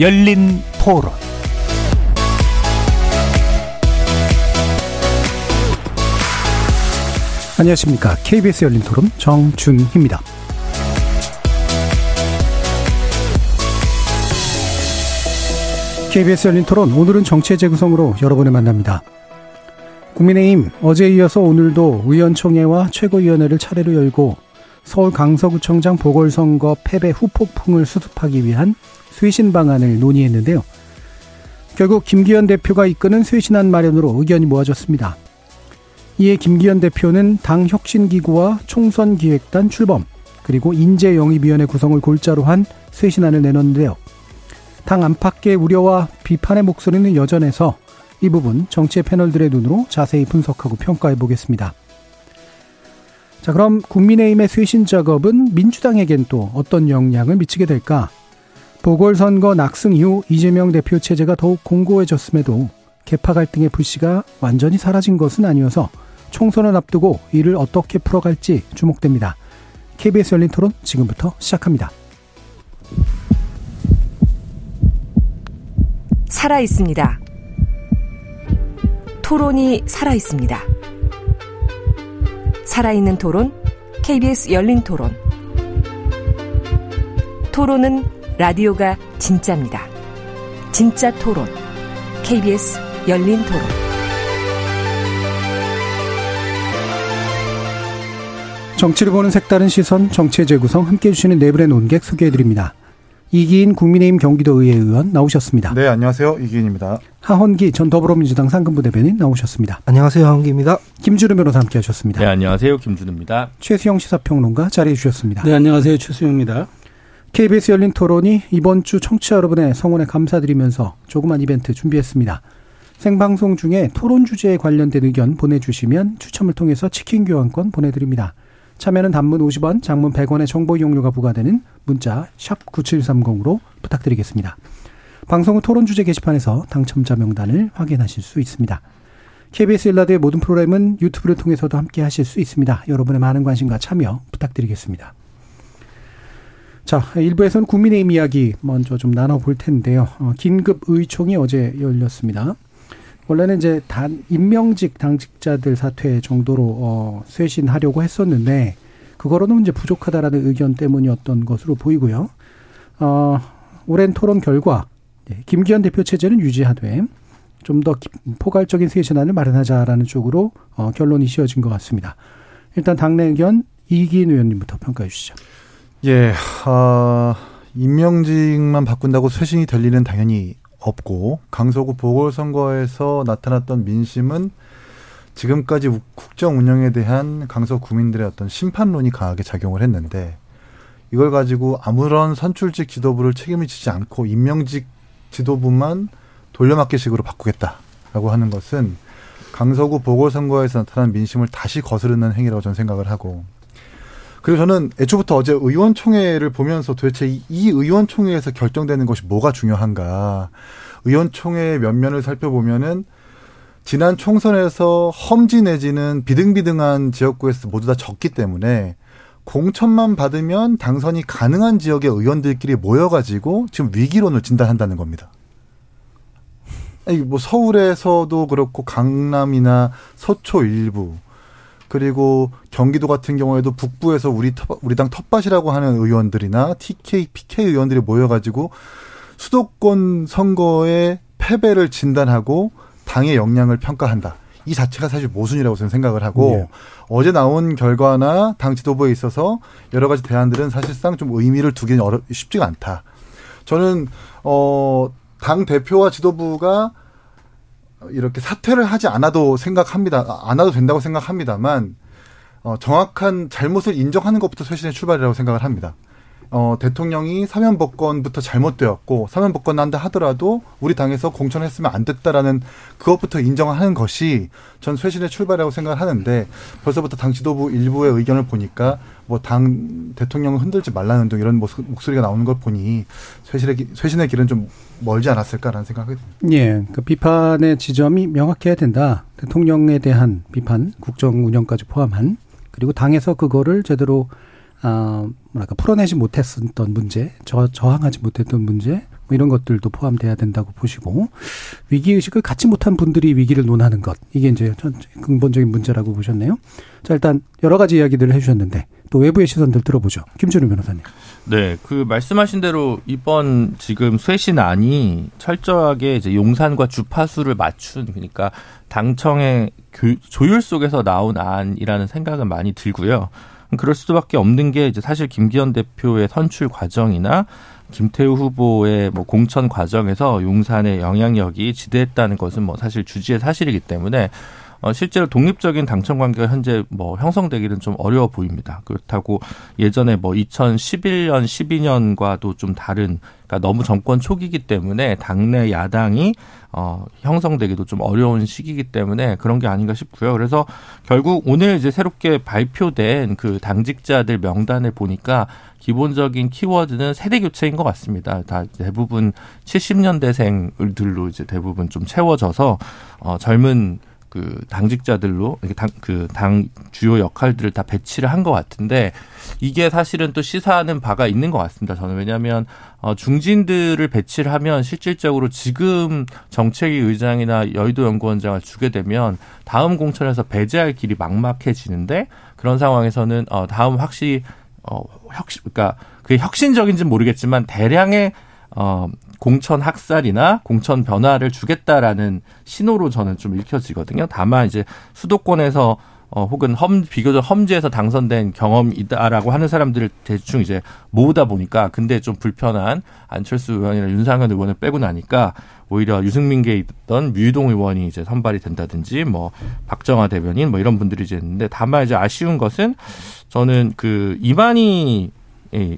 열린 토론 안녕하십니까. KBS 열린 토론 정준희입니다. KBS 열린 토론 오늘은 정치의 재구성으로 여러분을 만납니다. 국민의힘 어제에 이어서 오늘도 의원총회와 최고위원회를 차례로 열고 서울 강서구청장 보궐선거 패배 후폭풍을 수습하기 위한 쇄신 방안을 논의했는데요. 결국 김기현 대표가 이끄는 쇄신안 마련으로 의견이 모아졌습니다. 이에 김기현 대표는 당 혁신기구와 총선기획단 출범, 그리고 인재영입위원회 구성을 골자로 한 쇄신안을 내놨는데요. 당 안팎의 우려와 비판의 목소리는 여전해서 이 부분 정치의 패널들의 눈으로 자세히 분석하고 평가해 보겠습니다. 자, 그럼 국민의힘의 쇄신 작업은 민주당에겐 또 어떤 영향을 미치게 될까? 보궐선거 낙승 이후 이재명 대표 체제가 더욱 공고해졌음에도 개파 갈등의 불씨가 완전히 사라진 것은 아니어서 총선을 앞두고 이를 어떻게 풀어갈지 주목됩니다. KBS 열린 토론 지금부터 시작합니다. 살아 있습니다. 토론이 살아 있습니다. 살아있는 토론, KBS 열린 토론. 토론은 라디오가 진짜입니다. 진짜 토론, KBS 열린 토론. 정치를 보는 색다른 시선, 정치의 재구성 함께 해주시는 네 분의 논객 소개해드립니다. 이기인 국민의힘 경기도의회 의원 나오셨습니다. 네, 안녕하세요. 이기인입니다. 하헌기 전 더불어민주당 상근부 대변인 나오셨습니다. 안녕하세요. 하헌기입니다. 김주름 변호사 함께 하셨습니다. 네, 안녕하세요. 김준우입니다. 최수영 시사평론가 자리해 주셨습니다. 네, 안녕하세요. 최수영입니다. KBS 열린 토론이 이번 주 청취자 여러분의 성원에 감사드리면서 조그만 이벤트 준비했습니다. 생방송 중에 토론 주제에 관련된 의견 보내주시면 추첨을 통해서 치킨 교환권 보내드립니다. 참여는 단문 50원, 장문 100원의 정보 이용료가 부과되는 문자 샵 9730으로 부탁드리겠습니다. 방송 후 토론 주제 게시판에서 당첨자 명단을 확인하실 수 있습니다. KBS 일라드의 모든 프로그램은 유튜브를 통해서도 함께 하실 수 있습니다. 여러분의 많은 관심과 참여 부탁드리겠습니다. 자, 일부에서는 국민의힘 이야기 먼저 좀 나눠볼 텐데요. 어, 긴급 의총이 어제 열렸습니다. 원래는 이제 단 임명직 당직자들 사퇴 정도로 어 쇄신하려고 했었는데 그거로는 이제 부족하다라는 의견 때문이었던 것으로 보이고요. 어 오랜 토론 결과 예, 김기현 대표 체제는 유지하되 좀 더 포괄적인 쇄신안을 마련하자라는 쪽으로 어 결론이 씌어진 것 같습니다. 일단 당내 의견 이기인 의원님부터 평가해 주시죠. 예, 어, 임명직만 바꾼다고 쇄신이 될 리는 당연히 없고 강서구 보궐선거에서 나타났던 민심은 지금까지 국정 운영에 대한 강서 구민들의 어떤 심판론이 강하게 작용을 했는데 이걸 가지고 아무런 선출직 지도부를 책임을 지지 않고 임명직 지도부만 돌려막기식으로 바꾸겠다라고 하는 것은 강서구 보궐선거에서 나타난 민심을 다시 거스르는 행위라고 저는 생각을 하고 그리고 저는 애초부터 어제 의원총회를 보면서 도대체 이 의원총회에서 결정되는 것이 뭐가 중요한가. 의원총회 면면을 살펴보면은 지난 총선에서 험지 내지는 비등비등한 지역구에서 모두 다 졌기 때문에 공천만 받으면 당선이 가능한 지역의 의원들끼리 모여가지고 지금 위기론을 진단한다는 겁니다. 아니, 뭐 서울에서도 그렇고 강남이나 서초 일부 그리고 경기도 같은 경우에도 북부에서 우리 터, 우리 당 텃밭이라고 하는 의원들이나 TK, PK 의원들이 모여가지고 수도권 선거의 패배를 진단하고 당의 역량을 평가한다. 이 자체가 사실 모순이라고 저는 생각을 하고 네. 어제 나온 결과나 당 지도부에 있어서 여러 가지 대안들은 사실상 좀 의미를 두기는 어렵 쉽지가 않다. 저는 어당 대표와 지도부가 이렇게 사퇴를 하지 않아도 생각합니다. 안아도 된다고 생각합니다만 어, 정확한 잘못을 인정하는 것부터 쇄신의 출발이라고 생각을 합니다. 어, 대통령이 사면 복권부터 잘못되었고 사면 복권 난다 하더라도 우리 당에서 공천했으면 안 됐다라는 그것부터 인정하는 것이 전 쇄신의 출발이라고 생각을 하는데 벌써부터 당 지도부 일부의 의견을 보니까 뭐 당 대통령을 흔들지 말라는 등 이런 목소리가 나오는 걸 보니 쇄신의 쇄신의 길은 좀 멀지 않았을까라는 생각이 듭니다. 예, 그 비판의 지점이 명확해야 된다. 대통령에 대한 비판, 국정 운영까지 포함한 그리고 당에서 그거를 제대로 아, 뭐랄까 풀어내지 못했었던 문제, 저, 저항하지 못했던 문제, 뭐 이런 것들도 포함돼야 된다고 보시고 위기 의식을 갖지 못한 분들이 위기를 논하는 것 이게 이제 근본적인 문제라고 보셨네요. 자 일단 여러 가지 이야기들을 해주셨는데 또 외부의 시선들 들어보죠. 김준우 변호사님. 네, 그 말씀하신 대로 이번 지금 쇄신안이 철저하게 이제 용산과 주파수를 맞춘 그러니까 당청의 조율 속에서 나온 안이라는 생각은 많이 들고요. 그럴 수밖에 없는 게 이제 사실 김기현 대표의 선출 과정이나 김태우 후보의 뭐 공천 과정에서 용산의 영향력이 지대했다는 것은 뭐 사실 주지의 사실이기 때문에 어, 실제로 독립적인 당청 관계가 현재 뭐 형성되기는 좀 어려워 보입니다. 그렇다고 예전에 뭐 2011년, 12년과도 좀 다른, 그러니까 너무 정권 초기이기 때문에 당내 야당이 어, 형성되기도 좀 어려운 시기이기 때문에 그런 게 아닌가 싶고요. 그래서 결국 오늘 이제 새롭게 발표된 그 당직자들 명단을 보니까 기본적인 키워드는 세대 교체인 것 같습니다. 다 대부분 70년대생들로 이제 대부분 좀 채워져서 어, 젊은 그 당직자들로 당 그당 주요 역할들을 다 배치를 한 것 같은데 이게 사실은 또 시사하는 바가 있는 것 같습니다. 저는 왜냐하면 어 중진들을 배치를 하면 실질적으로 지금 정책위 의장이나 여의도 연구원장을 주게 되면 다음 공천에서 배제할 길이 막막해지는데 그런 상황에서는 어 다음 확실히 어 혁신 그러니까 그게 혁신적인지는 모르겠지만 대량의 어 공천 학살이나 공천 변화를 주겠다라는 신호로 저는 좀 읽혀지거든요. 다만 이제 수도권에서 어, 혹은 험, 비교적 험지에서 당선된 경험이다라고 하는 사람들을 대충 이제 모으다 보니까 근데 좀 불편한 안철수 의원이나 윤상현 의원을 빼고 나니까 오히려 유승민계에 있던 류동 의원이 이제 선발이 된다든지 뭐 박정화 대변인 뭐 이런 분들이 이제 있는데 다만 이제 아쉬운 것은 저는 그 이만희 예,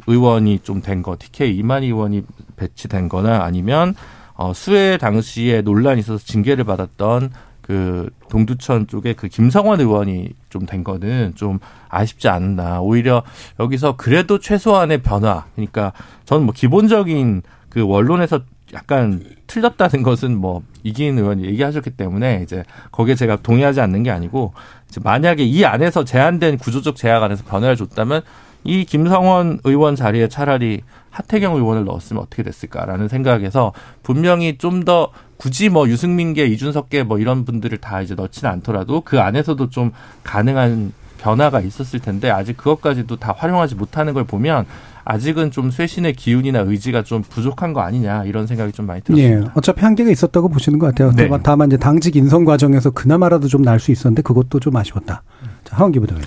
의원이 좀 된 거, TK 이만희 의원이 배치된 거나 아니면 어, 수해 당시에 논란이 있어서 징계를 받았던 그 동두천 쪽에 그 김성원 의원이 좀 된 거는 좀 아쉽지 않나. 오히려 여기서 그래도 최소한의 변화. 그러니까 저는 뭐 기본적인 그 원론에서 약간 틀렸다는 것은 뭐 이기인 의원이 얘기하셨기 때문에 이제 거기에 제가 동의하지 않는 게 아니고 이제 만약에 이 안에서 제한된 구조적 제약 안에서 변화를 줬다면 이 김성원 의원 자리에 차라리 하태경 의원을 넣었으면 어떻게 됐을까라는 생각에서 분명히 좀 더 굳이 뭐 유승민계, 이준석계 뭐 이런 분들을 다 이제 넣지는 않더라도 그 안에서도 좀 가능한 변화가 있었을 텐데 아직 그것까지도 다 활용하지 못하는 걸 보면 아직은 좀 쇄신의 기운이나 의지가 좀 부족한 거 아니냐 이런 생각이 좀 많이 들었습니다. 예, 어차피 한계가 있었다고 보시는 것 같아요. 네. 다만 이제 당직 인선 과정에서 그나마라도 좀 날 수 있었는데 그것도 좀 아쉬웠다. 자, 하원기 부장님.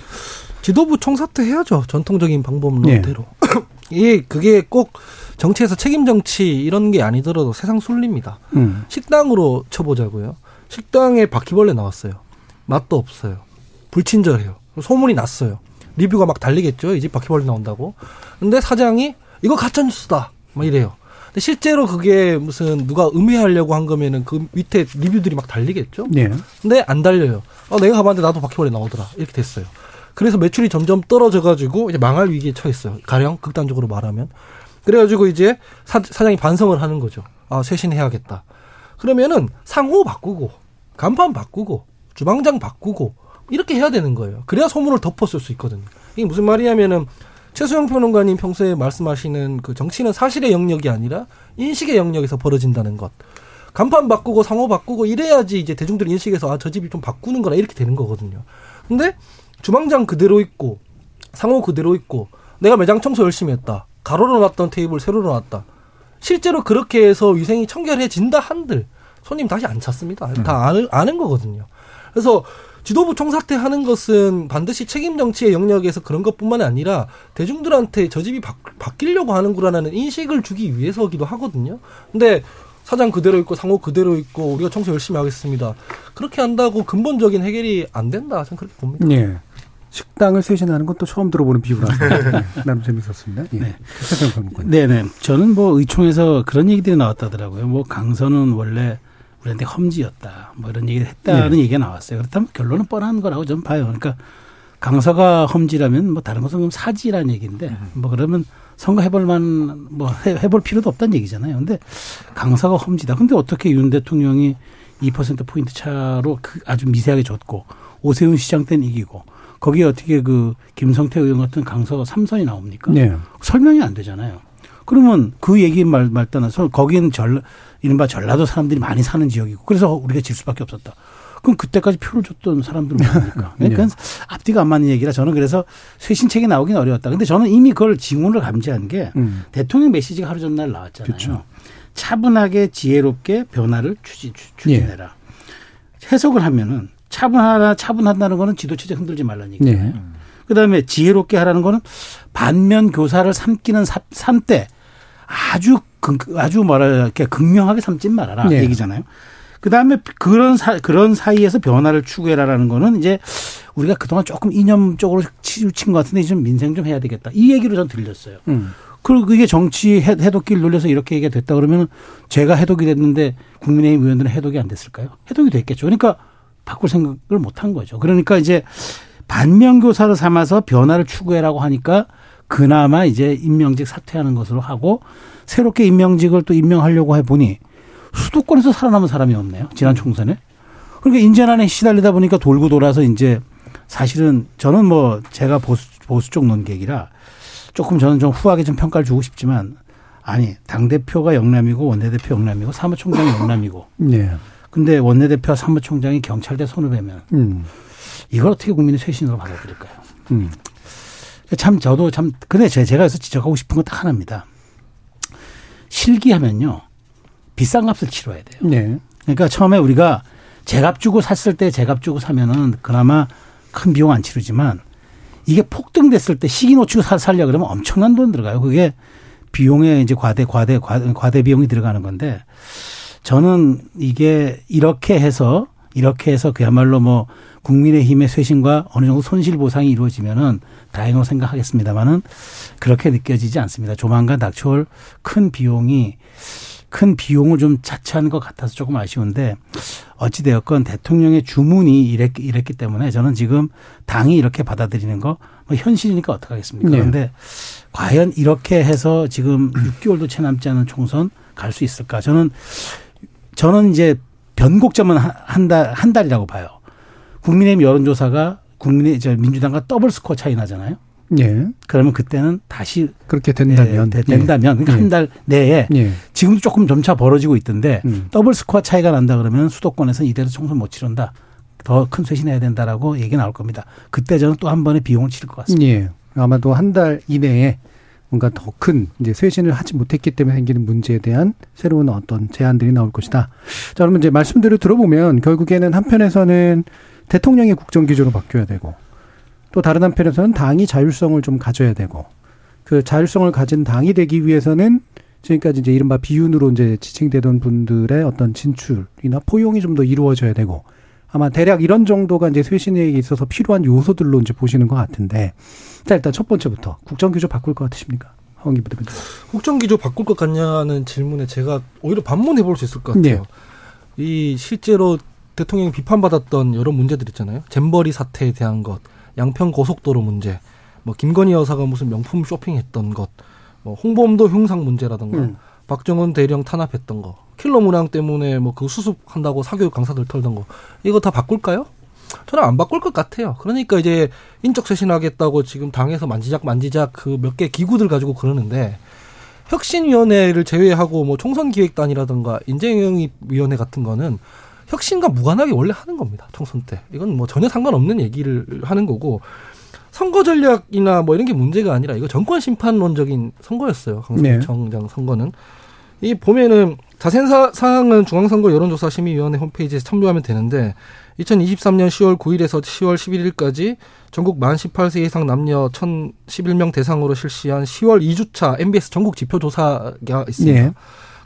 지도부 총사퇴 해야죠. 전통적인 방법론대로. 예. 그게 꼭 정치에서 책임 정치 이런 게 아니더라도 세상 순리입니다. 음. 식당으로 쳐보자고요. 식당에 바퀴벌레 나왔어요. 맛도 없어요. 불친절해요. 소문이 났어요. 리뷰가 막 달리겠죠. 이 집 바퀴벌레 나온다고. 근데 사장이 이거 가짜 뉴스다. 막 이래요. 근데 실제로 그게 무슨 누가 음해하려고 한 거면은 그 밑에 리뷰들이 막 달리겠죠. 예. 근데 안 달려요. 어, 내가 가봤는데 나도 바퀴벌레 나오더라. 이렇게 됐어요. 그래서 매출이 점점 떨어져가지고 이제 망할 위기에 처했어요. 가령 극단적으로 말하면. 그래가지고 이제 사, 사장이 반성을 하는 거죠. 아, 쇄신해야겠다. 그러면은 상호 바꾸고, 간판 바꾸고, 주방장 바꾸고, 이렇게 해야 되는 거예요. 그래야 소문을 덮었을 수 있거든요. 이게 무슨 말이냐면은 최수영 평론가님 평소에 말씀하시는 그 정치는 사실의 영역이 아니라 인식의 영역에서 벌어진다는 것. 간판 바꾸고 상호 바꾸고 이래야지 이제 대중들 인식에서 아, 저 집이 좀 바꾸는 거라 이렇게 되는 거거든요. 근데 주방장 그대로 있고 상호 그대로 있고 내가 매장 청소 열심히 했다. 가로로 놨던 테이블 세로로 놨다. 실제로 그렇게 해서 위생이 청결해진다 한들 손님 다시 안 찾습니다. 다 아는, 아는 거거든요. 그래서 지도부 총사퇴 하는 것은 반드시 책임 정치의 영역에서 그런 것뿐만 아니라 대중들한테 저 집이 바, 바뀌려고 하는구나라는 인식을 주기 위해서기도 하거든요. 근데 사장 그대로 있고 상호 그대로 있고 우리가 청소 열심히 하겠습니다. 그렇게 한다고 근본적인 해결이 안 된다. 저는 그렇게 봅니다. 예. 식당을 쇄신하는 건 또 처음 들어보는 비유라서 네, 나름 재밌었습니다. 예. 네. 네네. 저는 뭐 의총에서 그런 얘기들이 나왔다더라고요. 뭐 강서는 원래 우리한테 험지였다. 뭐 이런 얘기를 했다는 얘기가 나왔어요. 그렇다면 결론은 뻔한 거라고 저는 봐요. 그러니까 강서가 험지라면 뭐 다른 것은 그럼 사지라는 얘기인데 뭐 그러면 선거 해볼 만, 뭐 해- 해볼 필요도 없다는 얘기잖아요. 근데 강서가 험지다. 근데 어떻게 윤 대통령이 2% 포인트 차로 그 아주 미세하게 줬고 오세훈 시장 때는 이기고 거기에 어떻게 그 김성태 의원 같은 강서 삼선이 나옵니까? 네. 설명이 안 되잖아요. 그러면 그 얘기 말, 말 떠나서 거기는 전, 이른바 전라도 사람들이 많이 사는 지역이고 그래서 우리가 질 수밖에 없었다. 그럼 그때까지 표를 줬던 사람들은 뭡니까? 그러니까 네. 앞뒤가 안 맞는 얘기라 저는 그래서 쇄신책이 나오긴 어려웠다. 근데 저는 이미 그걸 징후를 감지한 게 음. 대통령 메시지가 하루 전날 나왔잖아요. 그렇죠. 차분하게 지혜롭게 변화를 추진, 추- 추진해라. 예. 해석을 하면은 차분하다, 차분하다는 거는 지도 체제 흔들지 말라는 얘기잖아요. 네. 그 다음에 지혜롭게 하라는 거는 반면 교사를 삼기는 삼- 삼때 아주 극, 아주 뭐라 이렇게 극명하게 삼지 말아라 네. 얘기잖아요. 그 다음에 그런 사, 그런 사이에서 변화를 추구해라라는 거는 이제 우리가 그동안 조금 이념적으로 치우친 것 같은데 좀 민생 좀 해야 되겠다. 이 얘기로 전 들렸어요. 음. 그리고 그게 정치 해- 해독기를 놀려서 이렇게 얘기가 됐다 그러면 제가 해독이 됐는데 국민의힘 의원들은 해독이 안 됐을까요? 해독이 됐겠죠. 그러니까 바꿀 생각을 못 한 거죠. 그러니까 이제 반면교사를 삼아서 변화를 추구해라고 하니까 그나마 이제 임명직 사퇴하는 것으로 하고 새롭게 임명직을 또 임명하려고 해보니 수도권에서 살아남은 사람이 없네요. 지난 총선에. 그러니까 인재난에 시달리다 보니까 돌고 돌아서 이제 사실은 저는 뭐 제가 보수, 보수 쪽 논객이라 조금 저는 좀 후하게 좀 평가를 주고 싶지만 아니 당대표가 영남이고 원내대표 영남이고 사무총장이 영남이고 네. 근데 원내대표와 사무총장이 경찰대 손을 베면 음. 이걸 어떻게 국민의 쇄신으로 받아들일까요? 음. 참 저도 참 근데 제- 제가 여기서 지적하고 싶은 건 딱 하나입니다. 실기하면요 비싼 값을 치러야 돼요. 네. 그러니까 처음에 우리가 제값 주고 샀을 때 제값 주고 사면은 그나마 큰 비용 안 치르지만 이게 폭등됐을 때 시기 놓치고 사- 살려 그러면 엄청난 돈 들어가요. 그게 비용에 이제 과대 과대 과대, 과대 비용이 들어가는 건데 저는 이게 이렇게 해서 이렇게 해서 그야말로 뭐 국민의힘의 쇄신과 어느 정도 손실 보상이 이루어지면은 다행으로 생각하겠습니다만은 그렇게 느껴지지 않습니다. 조만간 닥쳐올 큰 비용이 큰 비용을 좀 자처한 것 같아서 조금 아쉬운데 어찌되었건 대통령의 주문이 이랬, 이랬기 때문에 저는 지금 당이 이렇게 받아들이는 거 뭐 현실이니까 어떡하겠습니까? 네. 그런데 과연 이렇게 해서 지금 6개월도 채 남지 않은 총선 갈 수 있을까? 저는 저는 이제 변곡점은 한 달, 한 달이라고 봐요. 국민의힘 여론조사가 국민의, 저 민주당과 더블 스코어 차이 나잖아요. 예. 그러면 그때는 다시 그렇게 된다면. 예, 되- 된다면 그러니까 예. 한달 내에 예. 지금도 조금 점차 벌어지고 있던데 음. 더블 스코어 차이가 난다 그러면 수도권에서 이대로 총선 못 치른다. 더 큰 쇄신해야 된다라고 얘기 나올 겁니다. 그때 저는 또 한 번에 비용을 치를 것 같습니다. 예. 아마도 한 달 이내에 뭔가 더 큰 이제 쇄신을 하지 못했기 때문에 생기는 문제에 대한 새로운 어떤 제안들이 나올 것이다. 자, 그러면 이제 말씀들을 들어보면 결국에는 한편에서는 대통령의 국정 기조로 바뀌어야 되고 또 다른 한편에서는 당이 자율성을 좀 가져야 되고 그 자율성을 가진 당이 되기 위해서는 지금까지 이제 이른바 비윤으로 이제 지칭되던 분들의 어떤 진출이나 포용이 좀 더 이루어져야 되고 아마 대략 이런 정도가 이제 쇄신에 있어서 필요한 요소들로 이제 보시는 것 같은데 자 일단 첫 번째부터 국정 기조 바꿀 것 같으십니까? 황기 부대변인. 국정기조 바꿀 것 같냐는 질문에 제가 오히려 반문해 볼 수 있을 것 같아요. 이 실제로 대통령이 비판받았던 여러 문제들 있잖아요. 잼버리 사태에 대한 것, 양평 고속도로 문제, 뭐 김건희 여사가 무슨 명품 쇼핑했던 것, 뭐 홍범도 흉상 문제라든가, 음. 박정원 대령 탄압했던 거, 킬러 문항 때문에 뭐 그 수습한다고 사교육 강사들 털던 거, 이거 다 바꿀까요? 저는 안 바꿀 것 같아요. 그러니까 이제 인적 쇄신하겠다고 지금 당에서 만지작 만지작 그 몇 개 기구들 가지고 그러는데 혁신위원회를 제외하고 뭐 총선기획단이라든가 인재영입위원회 같은 거는 혁신과 무관하게 원래 하는 겁니다. 총선 때. 이건 뭐 전혀 상관없는 얘기를 하는 거고 선거 전략이나 뭐 이런 게 문제가 아니라 이거 정권 심판론적인 선거였어요. 네. 강서구청장 선거는. 이 보면은 자세한 사, 사항은 중앙선거 여론조사심의위원회 홈페이지에 참조하면 되는데 2023년 10월 9일에서 10월 11일까지 전국 만 18세 이상 남녀 1,011명 대상으로 실시한 10월 2주차 MBS 전국 지표 조사가 있습니다. 예.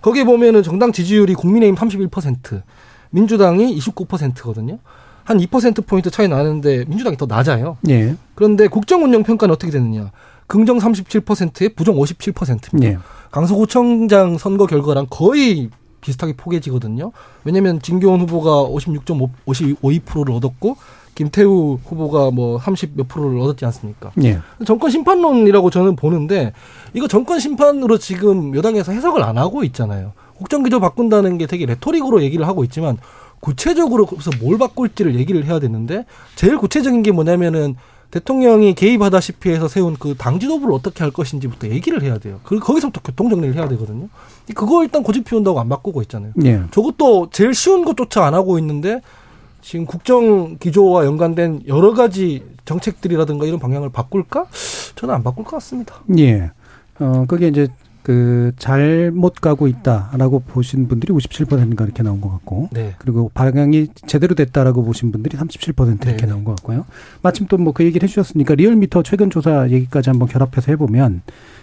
거기에 보면은 정당 지지율이 국민의힘 31%, 민주당이 29%거든요. 한 2%포인트 차이 나는데 민주당이 더 낮아요. 예. 그런데 국정 운영 평가는 어떻게 되느냐. 긍정 37%에 부정 57%입니다. 예. 강서구청장 선거 결과랑 거의 비슷하게 포개지거든요. 왜냐하면 진교원 후보가 56.5, 52%를 얻었고 김태우 후보가 뭐 30 몇 프로를 얻었지 않습니까? 예. 정권 심판론이라고 저는 보는데 이거 정권 심판으로 지금 여당에서 해석을 안 하고 있잖아요. 국정기조 바꾼다는 게 되게 레토릭으로 얘기를 하고 있지만 구체적으로 그래서 뭘 바꿀지를 얘기를 해야 되는데 제일 구체적인 게 뭐냐면은 대통령이 개입하다시피 해서 세운 그 당 지도부를 어떻게 할 것인지부터 얘기를 해야 돼요. 그 거기서부터 교통 정리를 해야 되거든요. 그거 일단 고집 피운다고 안 바꾸고 있잖아요. 예. 저것도 제일 쉬운 것조차 안 하고 있는데 지금 국정 기조와 연관된 여러 가지 정책들이라든가 이런 방향을 바꿀까? 저는 안 바꿀 것 같습니다. 예. 어, 그게 이제 그 잘못 가고 있다라고 보신 분들이 57%인가 이렇게 나온 것 같고 네. 그리고 방향이 제대로 됐다라고 보신 분들이 37% 이렇게 네. 나온 것 같고요. 마침 또 뭐 그 얘기를 해주셨으니까 리얼미터 최근 조사 얘기까지 한번 결합해서 해보면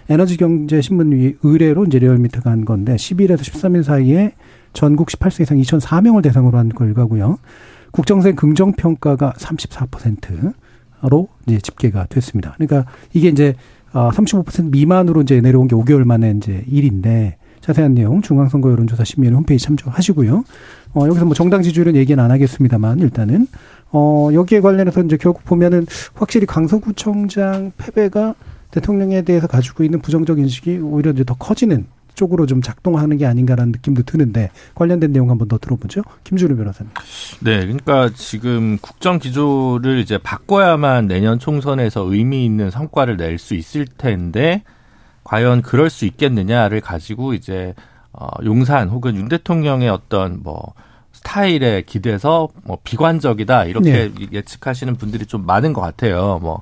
에너지경제신문위 의뢰로 이제 리얼미터가 한 건데 10일에서 13일 사이에 전국 18세 이상 2,004명을 대상으로 한 결과고요. 국정생 긍정평가가 34%로 이제 집계가 됐습니다. 그러니까 이게 이제 어, 35% 미만으로 이제 내려온 게 5개월 만에 이제 일인데 자세한 내용 중앙선거 여론조사 심의위원 홈페이지 참조하시고요. 어, 여기서 뭐 정당 지지율은 얘기는 안 하겠습니다만 일단은 어, 여기에 관련해서 이제 결국 보면은 확실히 강서구청장 패배가 대통령에 대해서 가지고 있는 부정적 인식이 오히려 이제 더 커지는 쪽으로 좀 작동하는 게 아닌가라는 느낌도 드는데 관련된 내용 한번 더 들어보죠. 김주루 변호사님. 네, 그러니까 지금 국정 기조를 이제 바꿔야만 내년 총선에서 의미 있는 성과를 낼 수 있을 텐데 과연 그럴 수 있겠느냐를 가지고 이제 어 용산 혹은 윤 대통령의 어떤 뭐 스타일에 기대서 뭐 비관적이다 이렇게 예측하시는 분들이 좀 많은 것 같아요. 뭐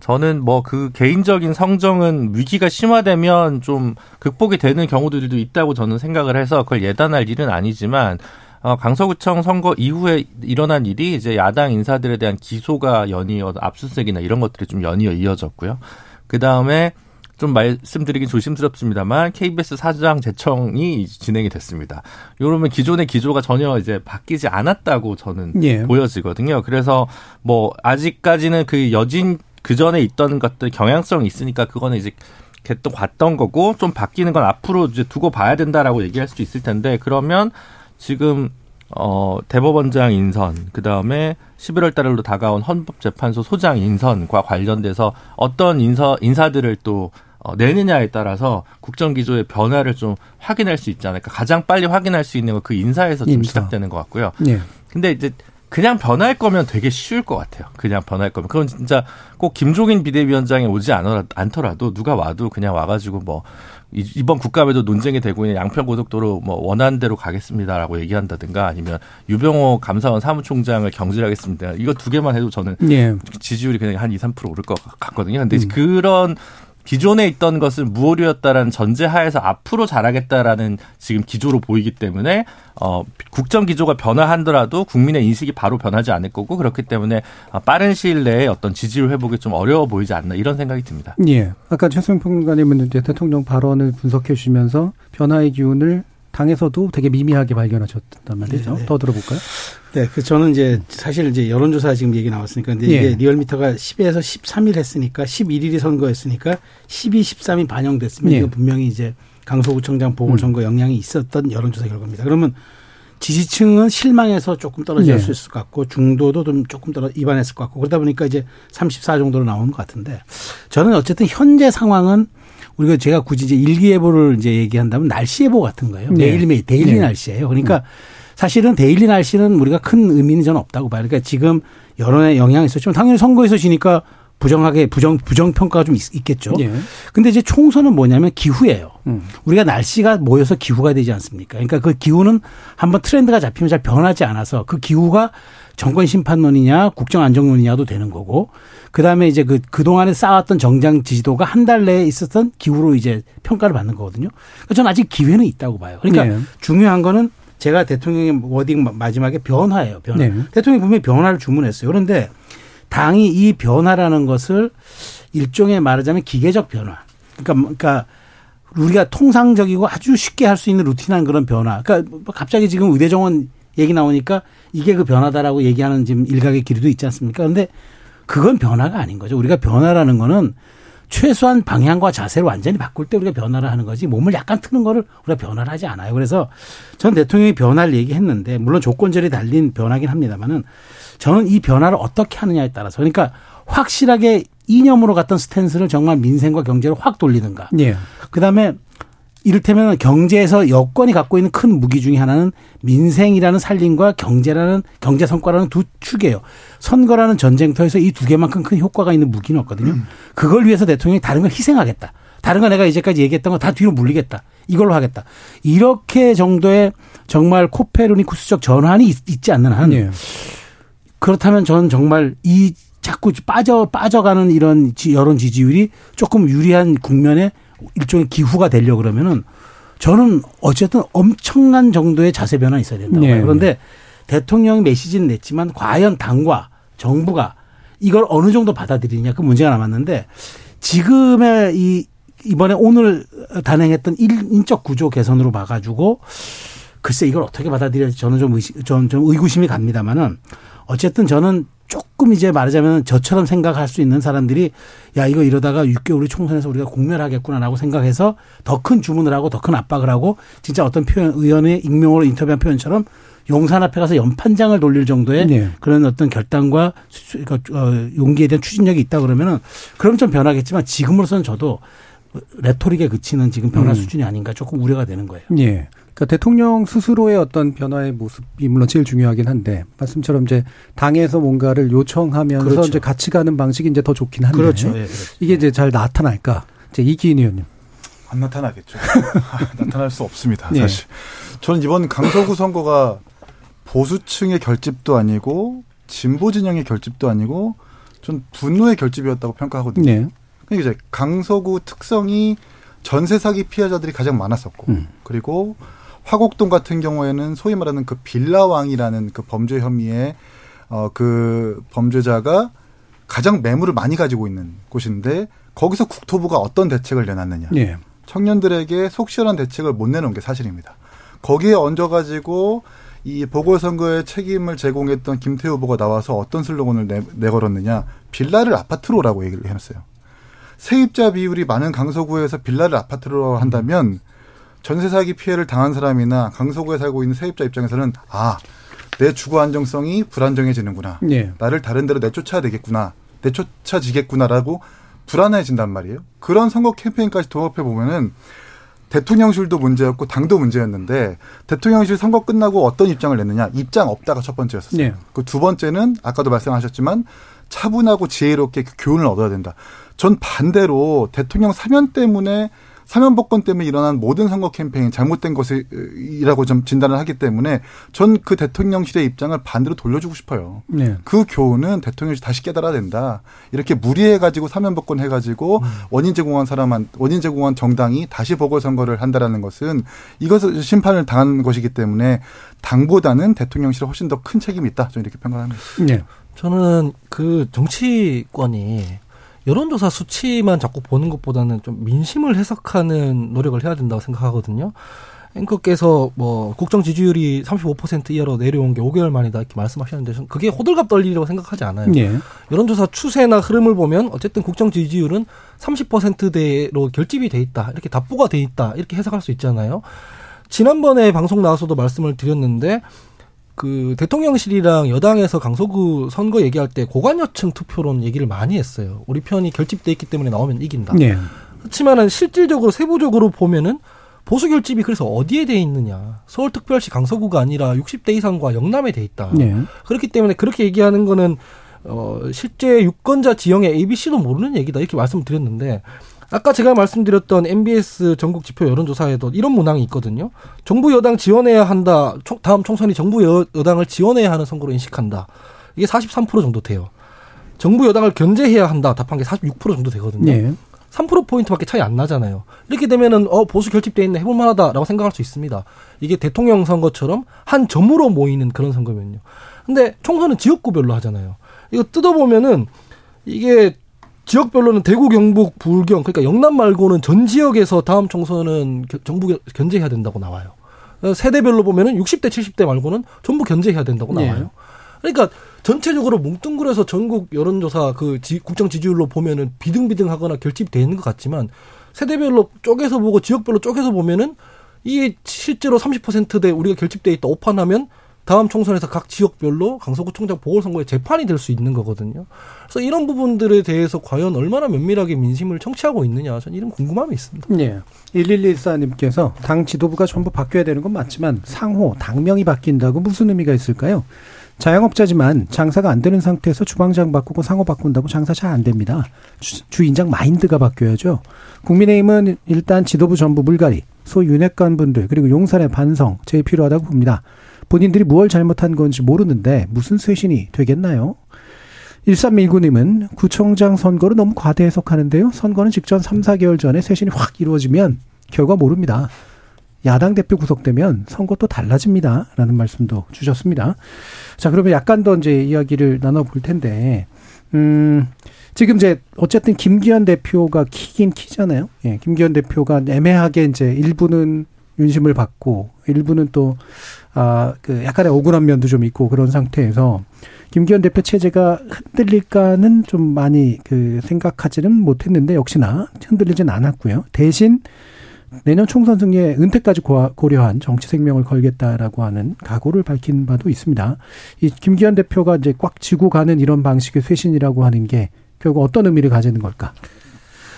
저는 뭐 그 개인적인 성정은 위기가 심화되면 좀 극복이 되는 경우들도 있다고 저는 생각을 해서 그걸 예단할 일은 아니지만 어, 강서구청 선거 이후에 일어난 일이 이제 야당 인사들에 대한 기소가 연이어 압수수색이나 이런 것들이 좀 연이어 이어졌고요. 그 다음에 좀 말씀드리긴 조심스럽습니다만 KBS 사장 제청이 진행이 됐습니다. 이러면 기존의 기조가 전혀 이제 바뀌지 않았다고 저는 예. 보여지거든요. 그래서 뭐 아직까지는 그 여진 그 전에 있던 것들 경향성이 있으니까 그거는 이제 계속 봤던 거고 좀 바뀌는 건 앞으로 이제 두고 봐야 된다라고 얘기할 수도 있을 텐데 그러면 지금 어 대법원장 인선 그다음에 11월 달로 다가온 헌법재판소 소장 인선과 관련돼서 어떤 인사 인사들을 또 어, 내느냐에 따라서 국정 기조의 변화를 좀 확인할 수 있지 않을까. 가장 빨리 확인할 수 있는 건 그 인사에서 좀 인사. 시작되는 것 같고요. 예. 근데 이제 그냥 변할 거면 되게 쉬울 것 같아요. 그냥 변할 거면. 그건 진짜 꼭 김종인 비대위원장이 오지 않더라도 누가 와도 그냥 와가지고 뭐 이- 이번 국감에도 논쟁이 되고 있는 양평고속도로 뭐 원하는 대로 가겠습니다라고 얘기한다든가 아니면 유병호 감사원 사무총장을 경질하겠습니다. 이거 두 개만 해도 저는 예. 지지율이 그냥 한 2, 3% 오를 것 같거든요. 근데 그런 기존에 있던 것은 무오류였다라는 전제하에서 앞으로 잘하겠다라는 지금 기조로 보이기 때문에 어 국정 기조가 변화하더라도 국민의 인식이 바로 변하지 않을 거고 그렇기 때문에 어, 빠른 시일 내에 어떤 지지율 회복이 좀 어려워 보이지 않나 이런 생각이 듭니다. 예. 아까 최수영 평론가님은 이제 대통령 발언을 분석해 주시면서 변화의 기운을 당에서도 되게 미미하게 발견하셨단 말이죠. 네, 네. 더 들어볼까요? 네, 그 저는 이제 사실 이제 여론조사 지금 얘기 나왔으니까 근데 예. 이게 리얼미터가 10에서 13일 했으니까 11일이 선거였으니까 12, 13이 반영됐으면 예. 이거 분명히 이제 강서구청장 보궐선거 영향이 있었던 여론조사 결과입니다. 그러면 지지층은 실망해서 조금 떨어졌을 예. 것 같고 중도도 좀 조금 떨어 이반했을 것 같고 그러다 보니까 이제 34 정도로 나오는 것 같은데 저는 어쨌든 현재 상황은 우리가 제가 굳이 이제 일기예보를 이제 얘기한다면 날씨예보 같은 거예요. 네. 매일매일 daily 네. 날씨예요. 그러니까 사실은 daily 날씨는 우리가 큰 의미는 저는 없다고 봐요. 그러니까 지금 여론에 영향이 있었지만 당연히 선거에서 지니까 부정하게 부정 부정 평가가 좀 있, 겠죠 예. 근데 이제 총선은 뭐냐면 기후예요. 음. 우리가 날씨가 모여서 기후가 되지 않습니까? 그러니까 그 기후는 한번 트렌드가 잡히면 잘 변하지 않아서 그 기후가 정권 심판론이냐 국정 안정론이냐도 되는 거고 그다음에 이제 그 그동안에 쌓았던 정장 지지도가 한 달 내에 있었던 기후로 이제 평가를 받는 거거든요. 그러니까 저는 아직 기회는 있다고 봐요. 그러니까 네. 중요한 거는 제가 대통령의 워딩 마- 마지막에 변화예요. 변화. 네. 대통령이 분명히 변화를 주문했어요. 그런데 당이 이 변화라는 것을 일종의 말하자면 기계적 변화. 그러니까, 뭐- 그러니까 우리가 통상적이고 아주 쉽게 할 수 있는 루틴한 그런 변화. 그러니까 뭐 갑자기 지금 의대정원 얘기 나오니까 이게 그 변화다라고 얘기하는 지금 일각의 길이도 있지 않습니까? 그런데 그건 변화가 아닌 거죠. 우리가 변화라는 거는 최소한 방향과 자세를 완전히 바꿀 때 우리가 변화를 하는 거지 몸을 약간 트는 거를 우리가 변화를 하지 않아요. 그래서 전 대통령이 변화를 얘기했는데 물론 조건절이 달린 변화긴 합니다만은 저는 이 변화를 어떻게 하느냐에 따라서 그러니까 확실하게 이념으로 갔던 스탠스를 정말 민생과 경제로 확 돌리든가 예. 그다음에 이를테면 경제에서 여권이 갖고 있는 큰 무기 중에 하나는 민생이라는 살림과 경제라는 경제 성과라는 두 축이에요. 선거라는 전쟁터에서 이 두 개만큼 큰 효과가 있는 무기는 없거든요. 그걸 위해서 대통령이 다른 걸 희생하겠다. 다른 거 내가 이제까지 얘기했던 거 다 뒤로 물리겠다. 이걸로 하겠다. 이렇게 정도의 정말 코페르니쿠스적 전환이 있, 지 않는 한 예. 그렇다면 저는 정말 이 자꾸 빠져 빠져가는 이런 지- 여론 지지율이 조금 유리한 국면에 일종의 기후가 되려 고 그러면은 저는 어쨌든 엄청난 정도의 자세 변화 가 있어야 된다고 네. 봐요. 그런데 대통령이 메시지는 냈지만 과연 당과 정부가 이걸 어느 정도 받아들이냐 그 문제가 남았는데 지금의 이 이번에 오늘 단행했던 일- 인적 구조 개선으로 봐가지고 글쎄 이걸 어떻게 받아들여야 저는 좀, 의심, 좀, 좀 의구심이 갑니다만은 어쨌든 저는 조금 이제 말하자면 저처럼 생각할 수 있는 사람들이 야 이거 이러다가 6개월이 총선에서 우리가 공멸하겠구나라고 생각해서 더 큰 주문을 하고 더 큰 압박을 하고 진짜 어떤 표현 의원의 익명으로 인터뷰한 표현처럼 용산 앞에 가서 연판장을 돌릴 정도의 네. 그런 어떤 결단과 수- 그러니까 어, 용기에 대한 추진력이 있다 그러면은 그럼 좀 변하겠지만 지금으로서는 저도 레토릭에 그치는 지금 변화 음. 수준이 아닌가 조금 우려가 되는 거예요. 예. 그러니까 대통령 스스로의 어떤 변화의 모습이 물론 제일 중요하긴 한데 말씀처럼 이제 당에서 뭔가를 요청하면서 그렇죠. 이제 같이 가는 방식이 이제 더 좋긴 한데 그렇죠. 예, 그렇죠. 이게 이제 잘 나타날까? 이제 이기인 의원님. 안 나타나겠죠. 나타날 수 없습니다. 예. 사실. 저는 이번 강서구 선거가 보수층의 결집도 아니고 진보 진영의 결집도 아니고 전 분노의 결집이었다고 평가하거든요. 네. 그러니까 이제 강서구 특성이 전세 사기 피해자들이 가장 많았었고 음. 그리고 화곡동 같은 경우에는 소위 말하는 그 빌라왕이라는 그 범죄 혐의의 어그 범죄자가 가장 매물을 많이 가지고 있는 곳인데 거기서 국토부가 어떤 대책을 내놨느냐. 예. 청년들에게 속 시원한 대책을 못 내놓은 게 사실입니다. 거기에 얹어가지고 이 보궐선거에 책임을 제공했던 김태우 후보가 나와서 어떤 슬로건을 내, 내걸었느냐. 빌라를 아파트로라고 얘기를 해놨어요. 세입자 비율이 많은 강서구에서 빌라를 아파트로 한다면 전세 사기 피해를 당한 사람이나 강서구에 살고 있는 세입자 입장에서는 아, 내 주거 안정성이 불안정해지는구나. 예. 나를 다른 데로 내쫓아야 되겠구나. 내쫓아지겠구나라고 불안해진단 말이에요. 그런 선거 캠페인까지 도합해 보면은 대통령실도 문제였고 당도 문제였는데 대통령실 선거 끝나고 어떤 입장을 냈느냐 입장 없다가 첫 번째였었어요. 네. 그두 번째는 아까도 말씀하셨지만 차분하고 지혜롭게 그 교훈을 얻어야 된다. 전 반대로 대통령 사면 때문에 사면 복권 때문에 일어난 모든 선거 캠페인 잘못된 것이라고 좀 진단을 하기 때문에 전 그 대통령실의 입장을 반대로 돌려주고 싶어요. 네. 그 교훈은 대통령이 다시 깨달아야 된다. 이렇게 무리해가지고 사면복권 해가지고 원인 제공한 사람한 원인 제공한 정당이 다시 보궐선거를 한다라는 것은 이것을 심판을 당한 것이기 때문에 당보다는 대통령실에 훨씬 더 큰 책임이 있다. 저는 이렇게 평가합니다. 예. 저는 그 정치권이 여론조사 수치만 자꾸 보는 것보다는 좀 민심을 해석하는 노력을 해야 된다고 생각하거든요. 앵커께서 뭐 국정 지지율이 35% 이하로 내려온 게 5개월 만이다 이렇게 말씀하셨는데 저는 그게 호들갑 떨리라고 생각하지 않아요. 예. 여론조사 추세나 흐름을 보면 어쨌든 국정 지지율은 30%대로 결집이 돼 있다. 이렇게 답보가 돼 있다. 이렇게 해석할 수 있잖아요. 지난번에 방송 나와서도 말씀을 드렸는데 그 대통령실이랑 여당에서 강서구 선거 얘기할 때 고관여층 투표론 얘기를 많이 했어요. 우리 편이 결집돼 있기 때문에 나오면 이긴다. 예. 그렇지만은 실질적으로 세부적으로 보면은 보수 결집이 그래서 어디에 돼 있느냐. 서울특별시 강서구가 아니라 60대 이상과 영남에 돼 있다. 예. 그렇기 때문에 그렇게 얘기하는 거는 어 실제 유권자 지형의 ABC도 모르는 얘기다 이렇게 말씀드렸는데 아까 제가 말씀드렸던 MBS 전국 지표 여론조사에도 이런 문항이 있거든요. 정부 여당 지원해야 한다. 총- 다음 총선이 정부 여, 여당을 지원해야 하는 선거로 인식한다. 이게 43% 정도 돼요. 정부 여당을 견제해야 한다. 답한 게 46% 정도 되거든요. 예. 3% 포인트밖에 차이 안 나잖아요. 이렇게 되면은 어 보수 결집돼 있네 해볼 만하다라고 생각할 수 있습니다. 이게 대통령 선거처럼 한 점으로 모이는 그런 선거면요. 근데 총선은 지역구별로 하잖아요. 이거 뜯어보면은 이게 지역별로는 대구, 경북, 불경 그러니까 영남 말고는 전 지역에서 다음 총선은 겨- 정부 견- 견제해야 된다고 나와요. 어, 세대별로 보면은 60대, 70대 말고는 전부 견제해야 된다고 예. 나와요. 그러니까 전체적으로 뭉뚱그려서 전국 여론조사 그 지- 국정 지지율로 보면은 비등비등하거나 결집돼 있는 것 같지만 세대별로 쪼개서 보고 지역별로 쪼개서 보면은 이게 실제로 30%대 우리가 결집돼 있다 오판하면 다음 총선에서 각 지역별로 강서구청장 보궐선거에 재판이 될 수 있는 거거든요. 그래서 이런 부분들에 대해서 과연 얼마나 면밀하게 민심을 청취하고 있느냐 저는 이런 궁금함이 있습니다. 네. 1114님께서 당 지도부가 전부 바뀌어야 되는 건 맞지만 상호 당명이 바뀐다고 무슨 의미가 있을까요? 자영업자지만 장사가 안 되는 상태에서 주방장 바꾸고 상호 바꾼다고 장사 잘 안 됩니다. 주, 주인장 마인드가 바뀌어야죠. 국민의힘은 일단 지도부 전부 물갈이, 소 윤핵관 분들 그리고 용산의 반성 제일 필요하다고 봅니다. 본인들이 무엇 잘못한 건지 모르는데 무슨 쇄신이 되겠나요? 1319님은 구청장 선거를 너무 과대 해석하는데요. 선거는 직전 3, 4개월 전에 쇄신이 확 이루어지면 결과 모릅니다. 야당 대표 구속되면 선거 또 달라집니다. 라는 말씀도 주셨습니다. 자, 그러면 약간 더 이제 이야기를 나눠볼 텐데, 음, 지금 이제 어쨌든 김기현 대표가 키긴 키잖아요. 예, 김기현 대표가 애매하게 이제 일부는 윤심을 받고 일부는 또, 아, 그 약간의 억울한 면도 좀 있고 그런 상태에서 김기현 대표 체제가 흔들릴까는 좀 많이 그 생각하지는 못했는데 역시나 흔들리진 않았고요. 대신 내년 총선 승리에 은퇴까지 고려한 정치 생명을 걸겠다라고 하는 각오를 밝힌 바도 있습니다. 이 김기현 대표가 이제 꽉 쥐고 가는 이런 방식의 쇄신이라고 하는 게 결국 어떤 의미를 가지는 걸까?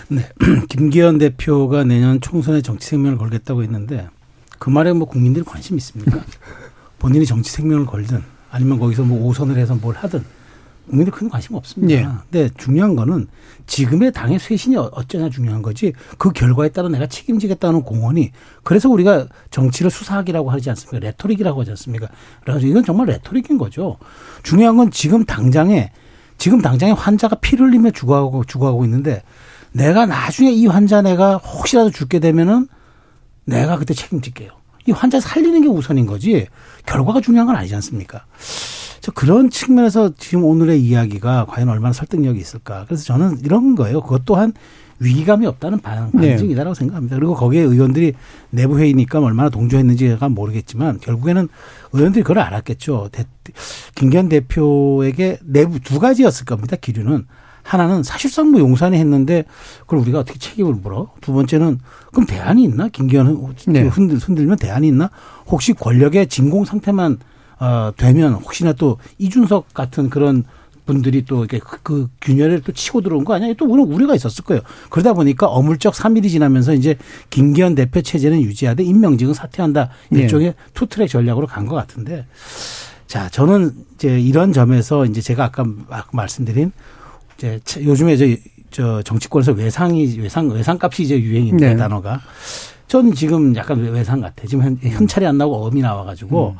네. 김기현 대표가 내년 총선에 정치 생명을 걸겠다고 했는데 그 말에 뭐 국민들이 관심 있습니까? 본인이 정치 생명을 걸든 아니면 거기서 뭐 오선을 해서 뭘 하든 국민들 큰 관심 없습니다. 예. 근데 중요한 거는 지금의 당의 쇄신이 어, 어쩌냐 중요한 거지 그 결과에 따라 내가 책임지겠다는 공헌이 그래서 우리가 정치를 수사학이라고 하지 않습니까? 레토릭이라고 하지 않습니까? 그래서 이건 정말 레토릭인 거죠. 중요한 건 지금 당장에 지금 당장에 환자가 피를 흘리며 죽어가고 죽어가고 있는데 내가 나중에 이 환자 내가 혹시라도 죽게 되면은 내가 그때 책임질게요. 이 환자 살리는 게 우선인 거지 결과가 중요한 건 아니지 않습니까? 저 그런 측면에서 지금 오늘의 이야기가 과연 얼마나 설득력이 있을까. 그래서 저는 이런 거예요. 그것 또한 위기감이 없다는 반, 네. 반증이다라고 네. 생각합니다. 그리고 거기에 의원들이 내부 회의니까 얼마나 동조했는지가 모르겠지만 결국에는 의원들이 그걸 알았겠죠. 대, 김기현 대표에게 내부 두 가지였을 겁니다. 기류는 하나는 사실상 뭐 용산에 했는데 그걸 우리가 어떻게 책임을 물어? 두 번째는 그럼 대안이 있나? 김기현 네. 흔들, 흔들면 대안이 있나? 혹시 권력의 진공 상태만 어, 되면 혹시나 또 이준석 같은 그런 분들이 또 이렇게 그, 그 균열을 또 치고 들어온 거 아니야? 또 우리 우려가 있었을 거예요. 그러다 보니까 어물쩍 3일이 지나면서 이제 김기현 대표 체제는 유지하되 임명직은 사퇴한다. 네. 일종의 네. 투트랙 전략으로 간 것 같은데. 자, 저는 이제 이런 점에서 이제 제가 아까 말씀드린 이제 요즘에 저, 저 정치권에서 외상이 외상 외상값이 이제 유행인데 네. 단어가 저는 지금 약간 외상 같아. 지금 현, 현찰이 안 나오고 엄이 나와가지고 음.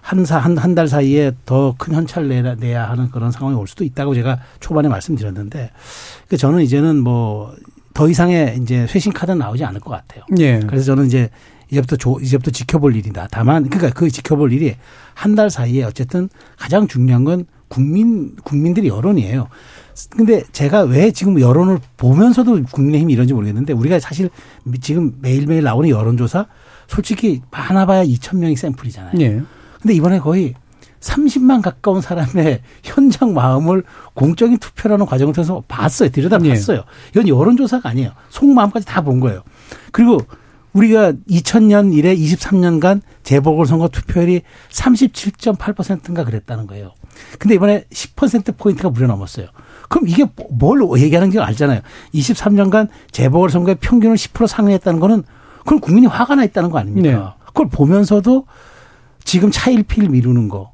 한사 한달 사이에 더 큰 현찰 내야, 내야 하는 그런 상황이 올 수도 있다고 제가 초반에 말씀드렸는데 그 저는 이제는 뭐 더 이상의 이제 쇄신 카드는 나오지 않을 것 같아요. 예. 그래서 저는 이제 이제부터 조, 이제부터 지켜볼 일이다. 다만 그러니까 그 지켜볼 일이 한 달 사이에 어쨌든 가장 중요한 건 국민 국민들의 여론이에요. 근데 제가 왜 지금 여론을 보면서도 국민의힘이 이런지 모르겠는데 우리가 사실 지금 매일매일 나오는 여론조사 솔직히 많아봐야 2천 명이 샘플이잖아요. 예. 근데 이번에 거의 30만 가까운 사람의 현장 마음을 공적인 투표라는 과정을 통해서 봤어요. 들여다봤어요. 네. 이건 여론조사가 아니에요. 속마음까지 다 본 거예요. 그리고 우리가 2000년 이래 23년간 재보궐선거 투표율이 37.8%인가 그랬다는 거예요. 근데 이번에 10%포인트가 무려 넘었어요. 그럼 이게 뭘 얘기하는지 알잖아요. 23년간 재보궐선거의 평균을 10% 상회했다는 거는 그럼 국민이 화가 나 있다는 거 아닙니까? 네. 그걸 보면서도 지금 차일피일 미루는 거.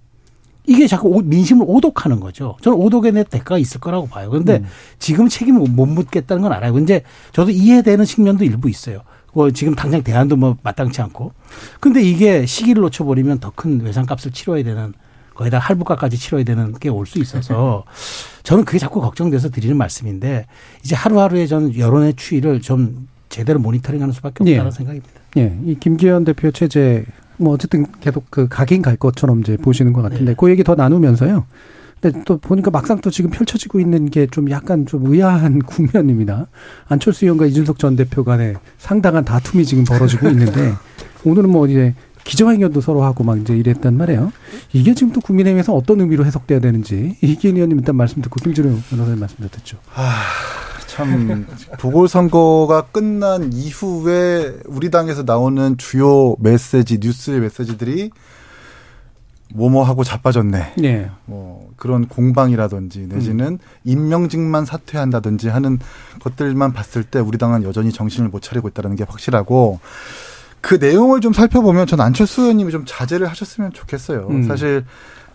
이게 자꾸 민심을 오독하는 거죠. 저는 오독에 대한 대가가 있을 거라고 봐요. 그런데 음. 지금 책임을 못 묻겠다는 건 알아요. 근데 저도 이해되는 측면도 일부 있어요. 뭐 지금 당장 대안도 뭐 마땅치 않고. 근데 이게 시기를 놓쳐버리면 더 큰 외상값을 치러야 되는 거기다 할부가까지 치러야 되는 게 올 수 있어서 저는 그게 자꾸 걱정돼서 드리는 말씀인데 이제 하루하루의 저는 여론의 추이를 좀 제대로 모니터링하는 수밖에 없다는 예. 생각입니다. 예. 이 김기현 대표 체제 뭐 어쨌든 계속 그 각인 갈 것처럼 이제 보시는 것 같은데 네. 그 얘기 더 나누면서요. 근데 또 보니까 막상 또 지금 펼쳐지고 있는 게 좀 약간 좀 의아한 국면입니다. 안철수 의원과 이준석 전 대표 간에 상당한 다툼이 지금 벌어지고 있는데 오늘은 뭐 이제 기정행위도 서로 하고 막 이제 이랬단 말이에요. 이게 지금 또 국민의힘에서 어떤 의미로 해석돼야 되는지 이기인 의원님 일단 말씀 듣고 김준호 변호사님 말씀 듣죠. 아. 참 보궐선거가 끝난 이후에 우리 당에서 나오는 주요 메시지 뉴스의 메시지들이 뭐뭐하고 자빠졌네. 예. 뭐 그런 공방이라든지 내지는 임명직만 사퇴한다든지 하는 것들만 봤을 때 우리 당은 여전히 정신을 못 차리고 있다는 게 확실하고 그 내용을 좀 살펴보면 전 안철수 의원님이 좀 자제를 하셨으면 좋겠어요. 음. 사실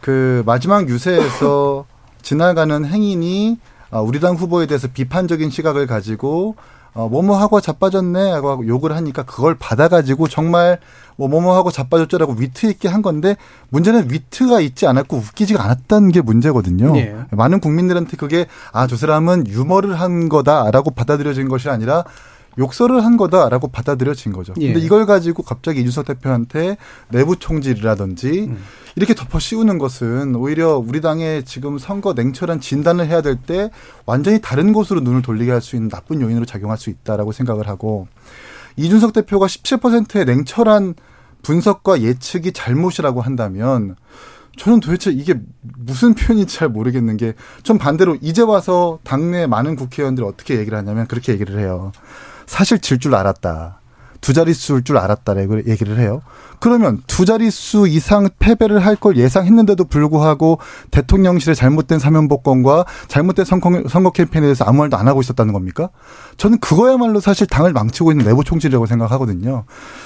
그 마지막 유세에서 지나가는 행인이 아, 우리 당 후보에 대해서 비판적인 시각을 가지고 어, 뭐뭐 하고 자빠졌네 하고 욕을 하니까 그걸 받아가지고 정말 뭐 뭐뭐 하고 자빠졌죠라고 위트 있게 한 건데 문제는 위트가 있지 않았고 웃기지가 않았다는 게 문제거든요. 예. 많은 국민들한테 그게 아 저 사람은 유머를 한 거다라고 받아들여진 것이 아니라 욕설을 한 거다라고 받아들여진 거죠. 예. 근데 이걸 가지고 갑자기 이준석 대표한테 내부 총질이라든지 음. 이렇게 덮어 씌우는 것은 오히려 우리 당의 지금 선거 냉철한 진단을 해야 될 때 완전히 다른 곳으로 눈을 돌리게 할 수 있는 나쁜 요인으로 작용할 수 있다라고 생각을 하고 이준석 대표가 17%의 냉철한 분석과 예측이 잘못이라고 한다면 저는 도대체 이게 무슨 표현인지 잘 모르겠는 게좀 반대로 이제 와서 당내 많은 국회의원들이 어떻게 얘기를 하냐면 그렇게 얘기를 해요. 사실 질 줄 알았다. 두 자릿수일 줄 알았다라고 얘기를 해요. 그러면 두 자릿수 이상 패배를 할 걸 예상했는데도 불구하고 대통령실의 잘못된 사면 복권과 잘못된 선거, 선거 캠페인에 대해서 아무 말도 안 하고 있었다는 겁니까? 저는 그거야말로 사실 당을 망치고 있는 내부 총질이라고 생각하거든요.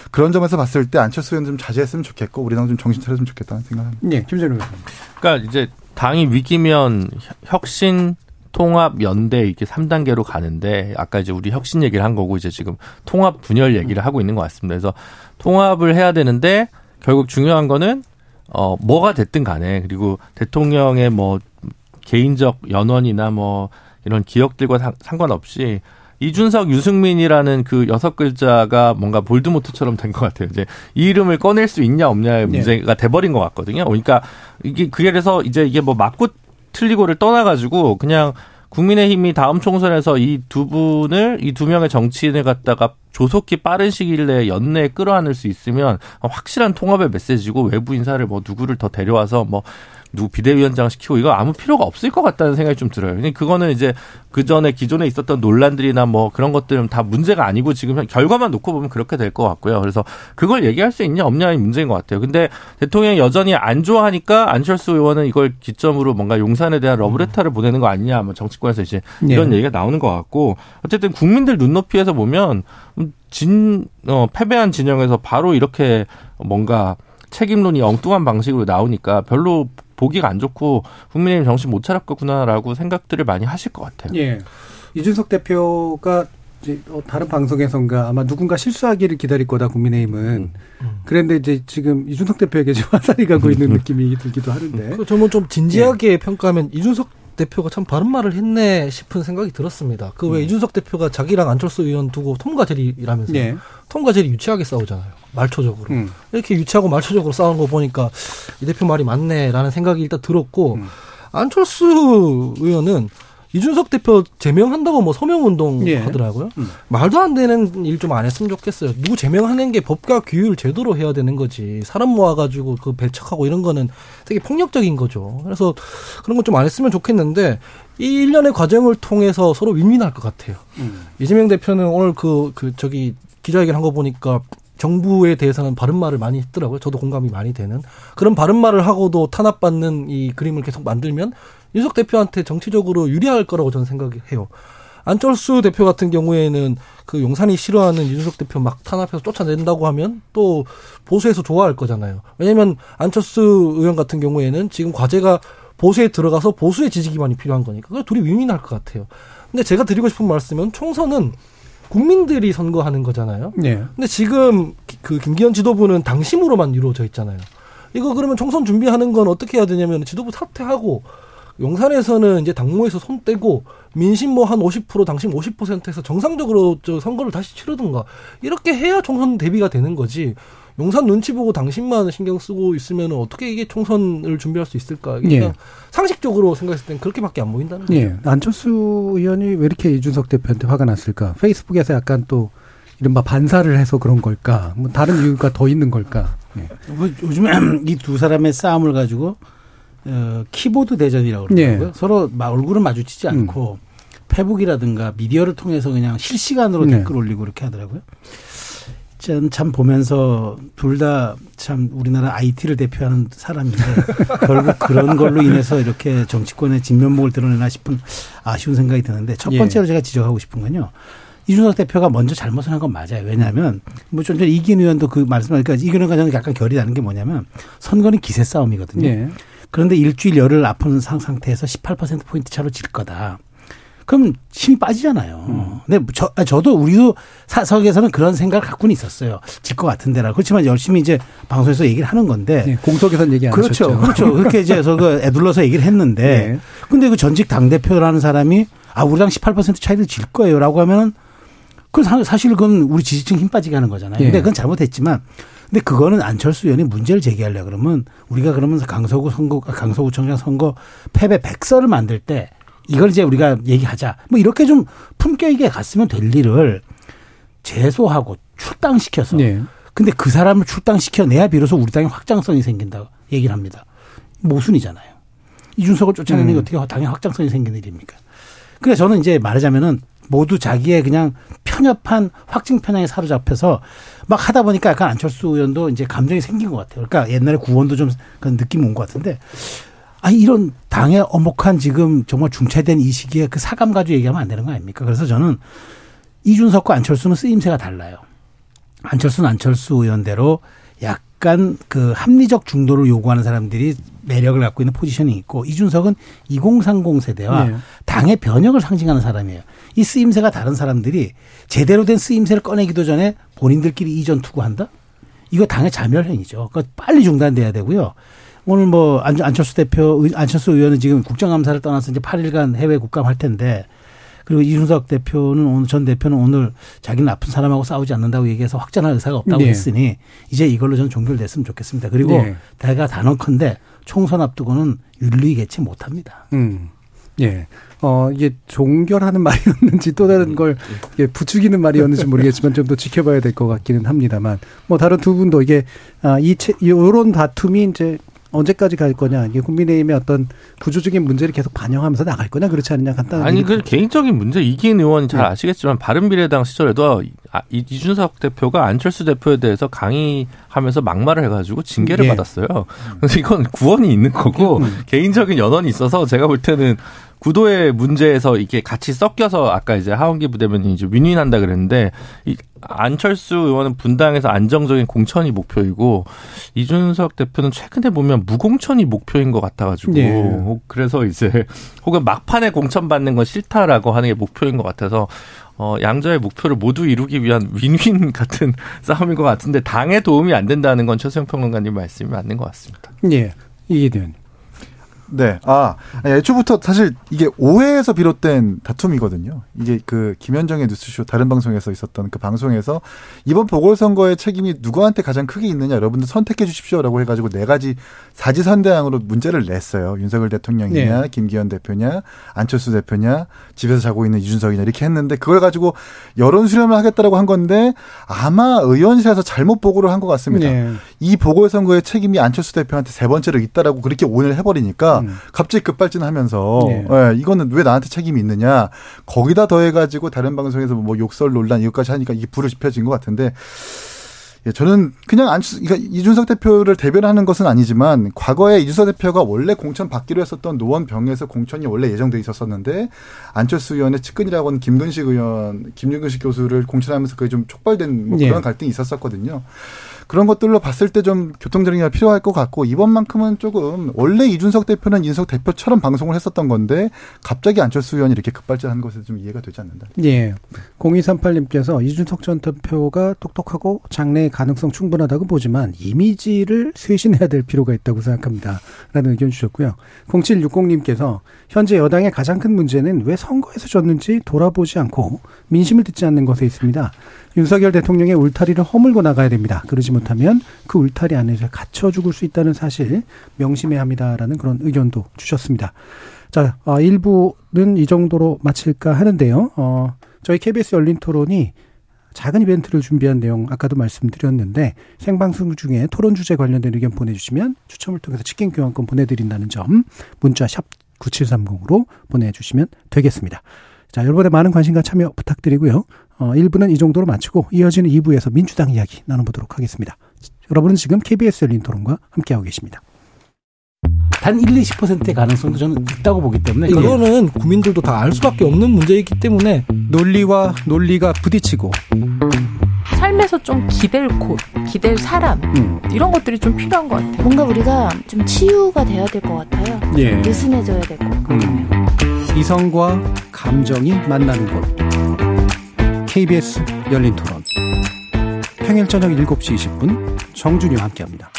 그런 점에서 봤을 때 안철수 의원 좀 자제했으면 좋겠고 우리 당 좀 정신 차렸으면 좋겠다는 생각합니다. 예, 김재룡 의원. 그러니까 이제 당이 위기면 혁신 통합 연대 이렇게 3단계로 가는데 아까 이제 우리 혁신 얘기를 한 거고 이제 지금 통합 분열 얘기를 하고 있는 것 같습니다. 그래서 통합을 해야 되는데 결국 중요한 거는 어 뭐가 됐든 간에 그리고 대통령의 뭐 개인적 연원이나 뭐 이런 기억들과 상, 상관없이 이준석, 유승민이라는 그 여섯 글자가 뭔가 볼드모트처럼 된 것 같아요. 이제 이 이름을 꺼낼 수 있냐 없냐의 문제가 돼버린 것 같거든요. 그러니까 이게 그래서 이제 이게 뭐 맞고 틀리고를 떠나가지고 그냥 국민의힘이 다음 총선에서 이 두 분을 이 두 명의 정치인을 갖다가 조속히 빠른 시일 내에 연내에 끌어안을 수 있으면 확실한 통합의 메시지고 외부 인사를 뭐 누구를 더 데려와서 뭐 누구 비대위원장 시키고 이거 아무 필요가 없을 것 같다는 생각이 좀 들어요. 근데 그거는 이제 그 전에 기존에 있었던 논란들이나 뭐 그런 것들은 다 문제가 아니고 지금 결과만 놓고 보면 그렇게 될 것 같고요. 그래서 그걸 얘기할 수 있냐 없냐의 문제인 것 같아요. 근데 대통령이 여전히 안 좋아하니까 안철수 의원은 이걸 기점으로 뭔가 용산에 대한 러브레터를 보내는 거 아니냐, 뭐 정치권에서 이제 이런 예. 얘기가 나오는 것 같고 어쨌든 국민들 눈높이에서 보면 진, 어, 패배한 진영에서 바로 이렇게 뭔가 책임론이 엉뚱한 방식으로 나오니까 별로 보기가 안 좋고 국민의힘 정신 못 차렸겠구나라고 생각들을 많이 하실 것 같아요. 예. 이준석 대표가 이제 어, 다른 방송에선가 아마 누군가 실수하기를 기다릴 거다 국민의힘은 그런데 이제 지금 이준석 대표에게 지금 화살이 가고 있는 느낌이 들기도 하는데 그 저는 좀 진지하게 예. 평가하면 이준석 대표가 참 바른 말을 했네 싶은 생각이 들었습니다. 그 음. 왜 이준석 대표가 자기랑 안철수 의원 두고 톰과 제리라면서 예. 톰과 제리 유치하게 싸우잖아요. 말초적으로. 음. 이렇게 유치하고 말초적으로 싸우는 거 보니까 이 대표 말이 맞네라는 생각이 일단 들었고 음. 안철수 의원은 이준석 대표 제명한다고 뭐 서명 운동 예. 하더라고요. 음. 말도 안 되는 일 좀 안 했으면 좋겠어요. 누구 제명하는 게 법과 규율 제도로 해야 되는 거지. 사람 모아가지고 그 배척하고 이런 거는 되게 폭력적인 거죠. 그래서 그런 건 좀 안 했으면 좋겠는데 이 일련의 과정을 통해서 서로 윈윈할 것 같아요. 음. 이재명 대표는 오늘 그, 그, 저기, 기자회견 한 거 보니까 정부에 대해서는 바른 말을 많이 했더라고요. 저도 공감이 많이 되는. 그런 바른 말을 하고도 탄압받는 이 그림을 계속 만들면 윤석 대표한테 정치적으로 유리할 거라고 저는 생각해요. 안철수 대표 같은 경우에는 그 용산이 싫어하는 윤석 대표 막 탄압해서 쫓아낸다고 하면 또 보수에서 좋아할 거잖아요. 왜냐면 안철수 의원 같은 경우에는 지금 과제가 보수에 들어가서 보수의 지지 기반이 필요한 거니까. 그래서 둘이 윈윈할 것 같아요. 근데 제가 드리고 싶은 말씀은 총선은 국민들이 선거하는 거잖아요. 예. 근데 지금 기- 그 김기현 지도부는 당심으로만 이루어져 있잖아요. 이거 그러면 총선 준비하는 건 어떻게 해야 되냐면 지도부 사퇴하고 용산에서는 이제 당무에서 손 떼고 민심 뭐 한 50% 당심 50%에서 정상적으로 저 선거를 다시 치르든가 이렇게 해야 총선 대비가 되는 거지. 용산 눈치 보고 당신만 신경 쓰고 있으면 어떻게 이게 총선을 준비할 수 있을까? 이게 예. 그냥 상식적으로 생각했을 땐 그렇게밖에 안 보인다는 거죠. 예. 안철수 의원이 왜 이렇게 이준석 대표한테 화가 났을까? 페이스북에서 약간 또 이른바 반사를 해서 그런 걸까? 뭐 다른 이유가 더 있는 걸까? 예. 뭐 요즘에 이 두 사람의 싸움을 가지고 어, 키보드 대전이라고 그러더라고요. 예. 서로 막 얼굴은 마주치지 않고 페북이라든가 미디어를 통해서 그냥 실시간으로 네. 댓글 올리고 이렇게 하더라고요. 전참 보면서 둘 다 참 우리나라 IT를 대표하는 사람인데 결국 그런 걸로 인해서 이렇게 정치권의 진면목을 드러내나 싶은 아쉬운 생각이 드는데 첫 예. 번째로 제가 지적하고 싶은 건요. 이준석 대표가 먼저 잘못을 한 건 맞아요. 왜냐하면 뭐 좀 전에 이기현 의원도 그 말씀하니까 이기현 의원과 저는 약간 결이 나는 게 뭐냐면 선거는 기세 싸움이거든요. 예. 그런데 일주일 열흘 상 상태에서 18% 포인트 차로 질 거다. 그럼 힘이 빠지잖아요. 음. 근데 저 아, 저도 우리도 사석에서는 그런 생각을 갖고는 있었어요. 질 것 같은데라. 그렇지만 열심히 이제 방송에서 얘기를 하는 건데. 예. 공석에선 얘기 안 그렇죠. 하셨죠. 그렇죠. 그렇게 이제 저그 애둘러서 얘기를 했는데. 예. 근데 그 전직 당대표라는 사람이 아, 우리랑 18% 차이를 질 거예요. 라고 하면은 그 사- 사실 그건 우리 지지층 힘 빠지게 하는 거잖아요. 근데 예. 그건 잘못했지만 근데 그거는 안철수 의원이 문제를 제기하려 그러면 우리가 그러면서 강서구 선거 강서구청장 선거 패배 백서를 만들 때 이걸 이제 우리가 얘기하자. 뭐 이렇게 좀 품격 있게 갔으면 될 일을 제소하고 출당시켜서 예. 근데 그 사람을 출당시켜내야 비로소 우리 당의 확장성이 생긴다고 얘기를 합니다. 모순이잖아요. 이준석을 쫓아내는 게 음. 어떻게 당의 확장성이 생기는 일입니까? 그래서 저는 이제 말하자면은 모두 자기의 그냥 편협한 확증 편향에 사로잡혀서 막 하다 보니까 약간 안철수 의원도 이제 감정이 생긴 것 같아요. 그러니까 옛날에 구원도 좀 그런 느낌 온 것 같은데 아니 이런 당의 엄혹한 지금 정말 중차된 이 시기에 그 사감 가지고 얘기하면 안 되는 거 아닙니까? 그래서 저는 이준석과 안철수는 쓰임새가 달라요. 안철수는 안철수 의원대로 약간 그 합리적 중도를 요구하는 사람들이 매력을 갖고 있는 포지션이 있고 이준석은 2030 세대와 네. 당의 변혁을 상징하는 사람이에요. 이 쓰임새가 다른 사람들이 제대로 된 쓰임새를 꺼내기도 전에 본인들끼리 이전 투구한다? 이거 당의 자멸행위죠. 그거 빨리 중단돼야 되고요. 오늘 뭐 안- 안철수 대표, 의- 안철수 의원은 지금 국정감사를 떠나서 이제 8일간 해외 국감할 텐데 그리고 이준석 대표는 오늘 전 대표는 오늘 자기는 아픈 사람하고 싸우지 않는다고 얘기해서 확전할 의사가 없다고 네. 했으니 이제 이걸로 좀 종결됐으면 좋겠습니다. 그리고 네. 대가 단언컨대 총선 앞두고는 윤리 개최 못합니다. 음. 예. 어, 이게 종결하는 말이었는지 또 다른 걸 이게 부추기는 말이었는지 모르겠지만 좀 더 지켜봐야 될 것 같기는 합니다만 뭐 다른 두 분도 이게 아, 이 채, 요런 다툼이 이제 언제까지 갈 거냐 이게 국민의힘의 어떤 구조적인 문제를 계속 반영하면서 나갈 거냐 그렇지 않느냐 간단하게 아니 그 개인적인 문제 이기인 의원이 잘 네. 아시겠지만 바른미래당 시절에도 아, 이- 이준석 대표가 안철수 대표에 대해서 강의하면서 막말을 해가지고 징계를 예. 받았어요. 그래서 이건 구원이 있는 거고 음. 개인적인 연원이 있어서 제가 볼 때는 구도의 문제에서 이게 같이 섞여서 아까 이제 하원기 부대변인이 이제 윈윈한다 그랬는데 이 안철수 의원은 분당에서 안정적인 공천이 목표이고 이준석 대표는 최근에 보면 무공천이 목표인 것 같아가지고 예. 혹- 그래서 이제 혹은 막판에 공천 받는 건 싫다라고 하는 게 목표인 것 같아서 어, 양자의 목표를 모두 이루기 위한 윈윈 같은 싸움인 것 같은데 당에 도움이 안 된다는 건 최수영 평론가님 말씀이 맞는 것 같습니다. 예. 이게 된. 네. 아, 애초부터 사실 이게 오해에서 비롯된 다툼이거든요. 이게 그 김현정의 뉴스쇼 다른 방송에서 있었던 그 방송에서 이번 보궐선거의 책임이 누구한테 가장 크게 있느냐 여러분들 선택해 주십시오라고 해가지고 네 가지 사지선대항으로 문제를 냈어요. 윤석열 대통령이냐, 네. 김기현 대표냐, 안철수 대표냐, 집에서 자고 있는 이준석이냐 이렇게 했는데 그걸 가지고 여론 수렴을 하겠다라고 한 건데 아마 의원실에서 잘못 보고를 한 것 같습니다. 예. 이 보궐선거의 책임이 안철수 대표한테 세 번째로 있다라고 그렇게 오인을 해버리니까 음. 갑자기 급발진하면서 네. 예, 이거는 왜 나한테 책임이 있느냐 거기다 더해가지고 다른 방송에서 뭐 욕설 논란 이것까지 하니까 이게 불을 지펴진 것 같은데 예, 저는 그냥 안철수, 그러니까 이준석 대표를 대변하는 것은 아니지만 과거에 이준석 대표가 원래 공천 받기로 했었던 노원병에서 공천이 원래 예정돼 있었었는데 안철수 의원의 측근이라고 하는 김근식 의원, 김윤근식 교수를 공천하면서 그게 좀 촉발된 뭐 예. 그런 갈등이 있었었거든요. 그런 것들로 봤을 때 좀 교통정리가 필요할 것 같고 이번만큼은 조금 원래 이준석 대표는 이준석 대표처럼 방송을 했었던 건데 갑자기 안철수 의원이 이렇게 급발진한 것에 좀 이해가 되지 않는다. 예. 0238님께서 이준석 전 대표가 똑똑하고 장래의 가능성 충분하다고 보지만 이미지를 쇄신해야 될 필요가 있다고 생각합니다. 라는 의견 주셨고요. 0760님께서 현재 여당의 가장 큰 문제는 왜 선거에서 졌는지 돌아보지 않고 민심을 듣지 않는 것에 있습니다. 윤석열 대통령의 울타리를 허물고 나가야 됩니다. 그러지 못하면 그 울타리 안에서 갇혀 죽을 수 있다는 사실 명심해야 합니다라는 그런 의견도 주셨습니다. 자, 어, 1부는 이 정도로 마칠까 하는데요. 어, 저희 KBS 열린 토론이 작은 이벤트를 준비한 내용 아까도 말씀드렸는데 생방송 중에 토론 주제 관련된 의견 보내주시면 추첨을 통해서 치킨 교환권 보내드린다는 점 문자 샵 9730으로 보내주시면 되겠습니다. 자, 여러분의 많은 관심과 참여 부탁드리고요. 어, 1부는 이 정도로 마치고 이어지는 2부에서 민주당 이야기 나눠보도록 하겠습니다. 여러분은 지금 KBS 열린 토론과 함께하고 계십니다. 단 1, 20%의 가능성도 저는 있다고 보기 때문에 이거는 국민들도 다 알 수밖에 없는 문제이기 때문에 논리와 논리가 부딪히고 삶에서 좀 기댈 곳, 기댈 사람 음. 이런 것들이 좀 필요한 것 같아요. 뭔가 우리가 좀 치유가 돼야 될 것 같아요. 예. 느슨해져야 되고. 음. 이성과 감정이 만나는 곳. KBS 열린 토론. 평일 저녁 7시 20분 정준이와 함께 합니다.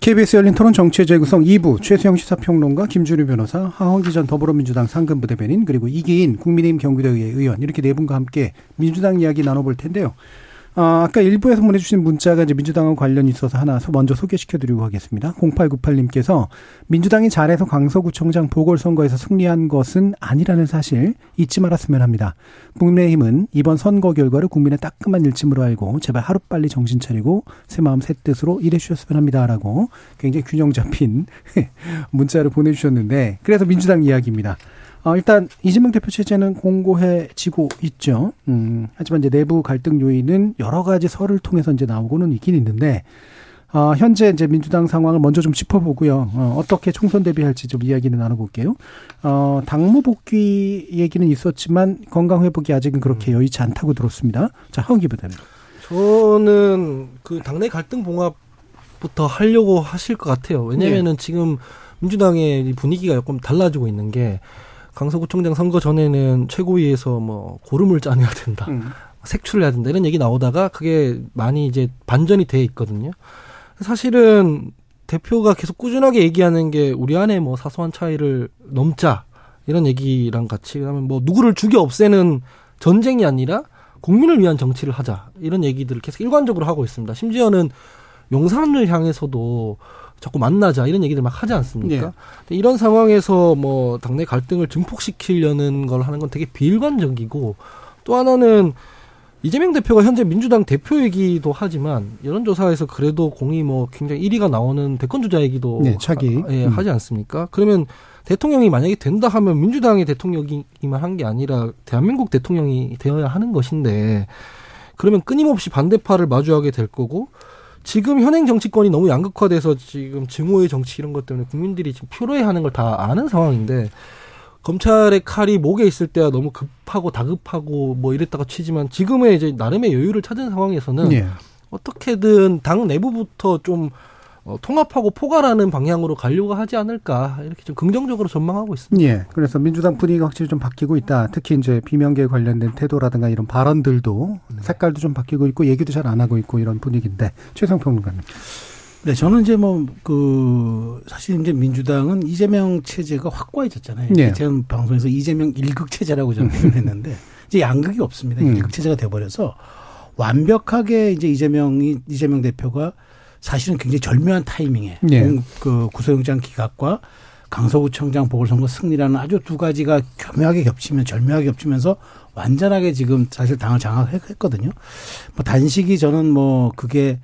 KBS 열린 토론 정치의 재구성 2부 최수영 시사평론가 김준우 변호사 하원기 전 더불어민주당 상근 부 대변인 그리고 이기인 국민의힘 경기도의회 의원 이렇게 네 분과 함께 민주당 이야기 나눠볼 텐데요. 아, 아까 일부에서 보내주신 문자가 이제 민주당과 관련이 있어서 하나 먼저 소개시켜드리고 하겠습니다. 0898님께서 민주당이 잘해서 강서구청장 보궐선거에서 승리한 것은 아니라는 사실 잊지 말았으면 합니다. 국민의힘은 이번 선거 결과를 국민의 따끔한 일침으로 알고 제발 하루빨리 정신 차리고 새 마음 새 뜻으로 일해 주셨으면 합니다라고 굉장히 균형 잡힌 문자를 보내주셨는데 그래서 민주당 이야기입니다. 어, 일단 이재명 대표 체제는 공고해지고 있죠. 음, 하지만 이제 내부 갈등 요인은 여러 가지 설을 통해서 이제 나오고는 있긴 있는데 어, 현재 이제 민주당 상황을 먼저 좀 짚어보고요. 어, 어떻게 총선 대비할지 좀 이야기를 나눠볼게요. 어, 당무 복귀 얘기는 있었지만 건강 회복이 아직은 그렇게 여의치 않다고 들었습니다. 자, 하은기 부대는. 저는 그 당내 갈등 봉합부터 하려고 하실 것 같아요. 왜냐면은 지금 민주당의 이 분위기가 조금 달라지고 있는 게 강서구청장 선거 전에는 최고위에서 뭐 고름을 짜내야 된다. 음. 색출을 해야 된다. 이런 얘기 나오다가 그게 많이 이제 반전이 돼 있거든요. 사실은 대표가 계속 꾸준하게 얘기하는 게 우리 안에 뭐 사소한 차이를 넘자. 이런 얘기랑 같이 그다음에 뭐 누구를 죽여 없애는 전쟁이 아니라 국민을 위한 정치를 하자. 이런 얘기들을 계속 일관적으로 하고 있습니다. 심지어는 용산을 향해서도 자꾸 만나자 이런 얘기들 막 하지 않습니까? 예. 이런 상황에서 뭐 당내 갈등을 증폭시키려는 걸 하는 건 되게 비일관적이고 또 하나는 이재명 대표가 현재 민주당 대표이기도 하지만 여론조사에서 그래도 공이 뭐 굉장히 1위가 나오는 대권 주자이기도 네, 차기. 하, 예, 음. 하지 않습니까? 그러면 대통령이 만약에 된다 하면 민주당의 대통령이기만 한 게 아니라 대한민국 대통령이 되어야 하는 것인데 그러면 끊임없이 반대파를 마주하게 될 거고 지금 현행 정치권이 너무 양극화돼서 지금 증오의 정치 이런 것 때문에 국민들이 지금 표로해하는 걸 다 아는 상황인데 검찰의 칼이 목에 있을 때야 너무 급하고 다급하고 뭐 이랬다가 치지만 지금의 이제 나름의 여유를 찾은 상황에서는 예. 어떻게든 당 내부부터 좀 어, 통합하고 포괄하는 방향으로 가려고 하지 않을까 이렇게 좀 긍정적으로 전망하고 있습니다. 예. 그래서 민주당 분위기가 확실히 좀 바뀌고 있다. 특히 이제 비명계 관련된 태도라든가 이런 발언들도 색깔도 좀 바뀌고 있고 얘기도 잘 안 하고 있고 이런 분위기인데 최성 평론가님. 네, 저는 이제 뭐, 그, 사실 이제 민주당은 이재명 체제가 확고해졌잖아요. 예. 제가 방송에서 이재명 일극 체제라고 저는 표현했는데, 이제 양극이 없습니다. 음. 일극 체제가 돼버려서 완벽하게 이제 이재명이, 이재명 대표가 사실은 굉장히 절묘한 타이밍에 예. 공- 그 구속영장 기각과 강서구청장 보궐선거 승리라는 아주 두 가지가 교묘하게 겹치면 절묘하게 겹치면서 완전하게 지금 사실 당을 장악했거든요. 뭐 단식이 저는 뭐 그게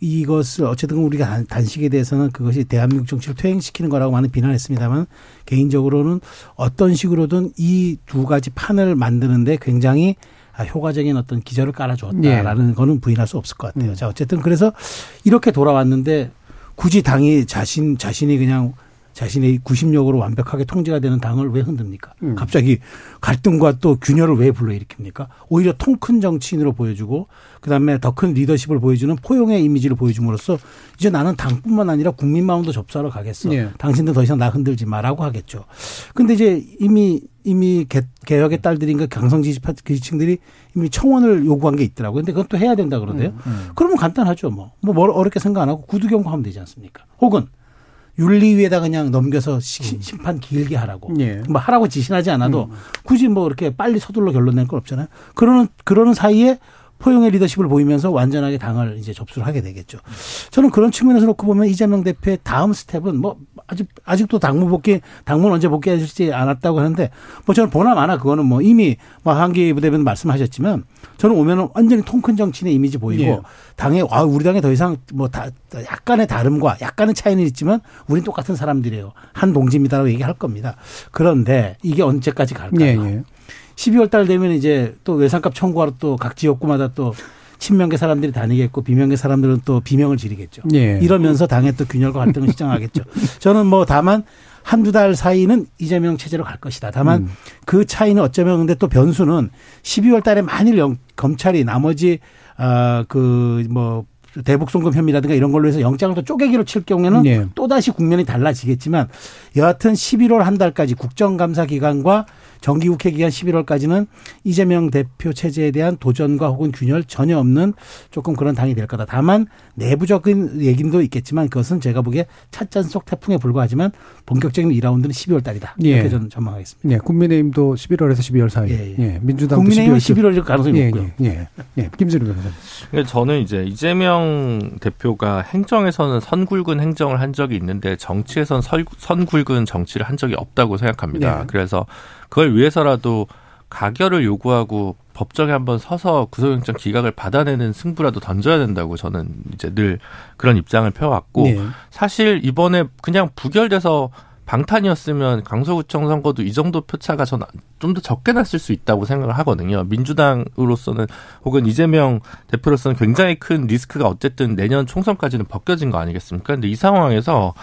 이것을 어쨌든 우리가 단- 단식에 대해서는 그것이 대한민국 정치를 퇴행시키는 거라고 많이 비난했습니다만 개인적으로는 어떤 식으로든 이 두 가지 판을 만드는데 굉장히 아, 효과적인 어떤 기저를 깔아주었다라는 거는 부인할 수 없을 것 같아요. 음. 자 어쨌든 그래서 이렇게 돌아왔는데 굳이 당이 자신 자신이 그냥 자신의 구심력으로 완벽하게 통제가 되는 당을 왜 흔듭니까? 음. 갑자기 갈등과 또 균열을 왜 불러일으킵니까? 오히려 통 큰 정치인으로 보여주고 그다음에 더 큰 리더십을 보여주는 포용의 이미지를 보여줌으로써 이제 나는 당뿐만 아니라 국민 마음도 접수하러 가겠어. 예. 당신들 더 이상 나 흔들지 마라고 하겠죠. 근데 이제 이미 이미 개, 개혁의 딸들인가 강성 지지파 지지층들이 이미 청원을 요구한 게 있더라고요. 근데 그건 또 해야 된다 그러대요. 그러면 간단하죠. 뭐. 뭐뭘 어렵게 생각 안 하고 구두 경고하면 되지 않습니까? 혹은 윤리위에다 그냥 넘겨서 시- 심판 길게 하라고. 예. 뭐 하라고 지시하지 않아도 굳이 뭐 이렇게 빨리 서둘러 결론 낼 건 없잖아요. 그러는 그러는 사이에 포용의 리더십을 보이면서 완전하게 당을 이제 접수를 하게 되겠죠. 저는 그런 측면에서 놓고 보면 이재명 대표의 다음 스텝은 뭐 아직 아직도 당무 복귀 당문 언제 복귀하실지 않았다고 하는데 뭐 저는 보나 마나 그거는 뭐 이미 뭐 한기 부대변 말씀하셨지만 저는 오면은 완전히 통큰 정치인의 이미지 보이고 예. 당에 아 우리 당에 더 이상 뭐 다 약간의 다름과 약간의 차이는 있지만 우린 똑같은 사람들이에요. 한 동지입니다라고 얘기할 겁니다. 그런데 이게 언제까지 갈까요? 예, 예. 12월 달 되면 이제 또 외상값 청구하러 또 각 지역구마다 또 친명계 사람들이 다니겠고 비명계 사람들은 또 비명을 지르겠죠. 예. 이러면서 당의 또 균열과 갈등을 시장하겠죠. 저는 뭐 다만 한두 달 사이는 이재명 체제로 갈 것이다. 다만 음. 그 차이는 어쩌면 근데 또 변수는 12월 달에 만일 영- 검찰이 나머지 아그뭐 대북 송금 혐의라든가 이런 걸로 해서 영장을 또 쪼개기로 칠 경우에는 예. 또다시 국면이 달라지겠지만 여하튼 11월 한 달까지 국정감사 기간과 정기국회 기간 11월까지는 이재명 대표 체제에 대한 도전과 혹은 균열 전혀 없는 조금 그런 당이 될 거다. 다만 내부적인 얘기도 있겠지만 그것은 제가 보기에 찻잔 속 태풍에 불과하지만 본격적인 2라운드는 12월 달이다. 예. 이렇게 저는 전망하겠습니다. 예, 국민의힘도 11월에서 12월 사이. 예, 예. 예, 민주당도 국민의힘은 12월 11월일 가능성이 예, 높고요. 예, 예, 예. 김준우 변호사님. 그러니까 저는 이제 이재명 대표가 행정에서는 선굵은 행정을 한 적이 있는데 정치에선 설- 선굵은 정치를 한 적이 없다고 생각합니다. 네. 그래서 그걸 위해서라도 가결을 요구하고 법정에 한번 서서 구속영장 기각을 받아내는 승부라도 던져야 된다고 저는 이제 늘 그런 입장을 펴왔고 예. 사실 이번에 그냥 부결돼서 방탄이었으면 강서구청 선거도 이 정도 표차가 저는 좀더 적게 났을 수 있다고 생각을 하거든요. 민주당으로서는 혹은 이재명 대표로서는 굉장히 큰 리스크가 어쨌든 내년 총선까지는 벗겨진 거 아니겠습니까? 근데 이 상황에서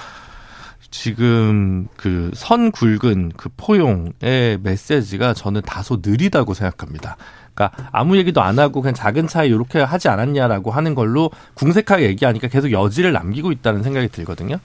지금 그 선 굵은 그 포용의 메시지가 저는 다소 느리다고 생각합니다. 그러니까 아무 얘기도 안 하고 그냥 작은 차이 이렇게 하지 않았냐라고 하는 걸로 궁색하게 얘기하니까 계속 여지를 남기고 있다는 생각이 들거든요.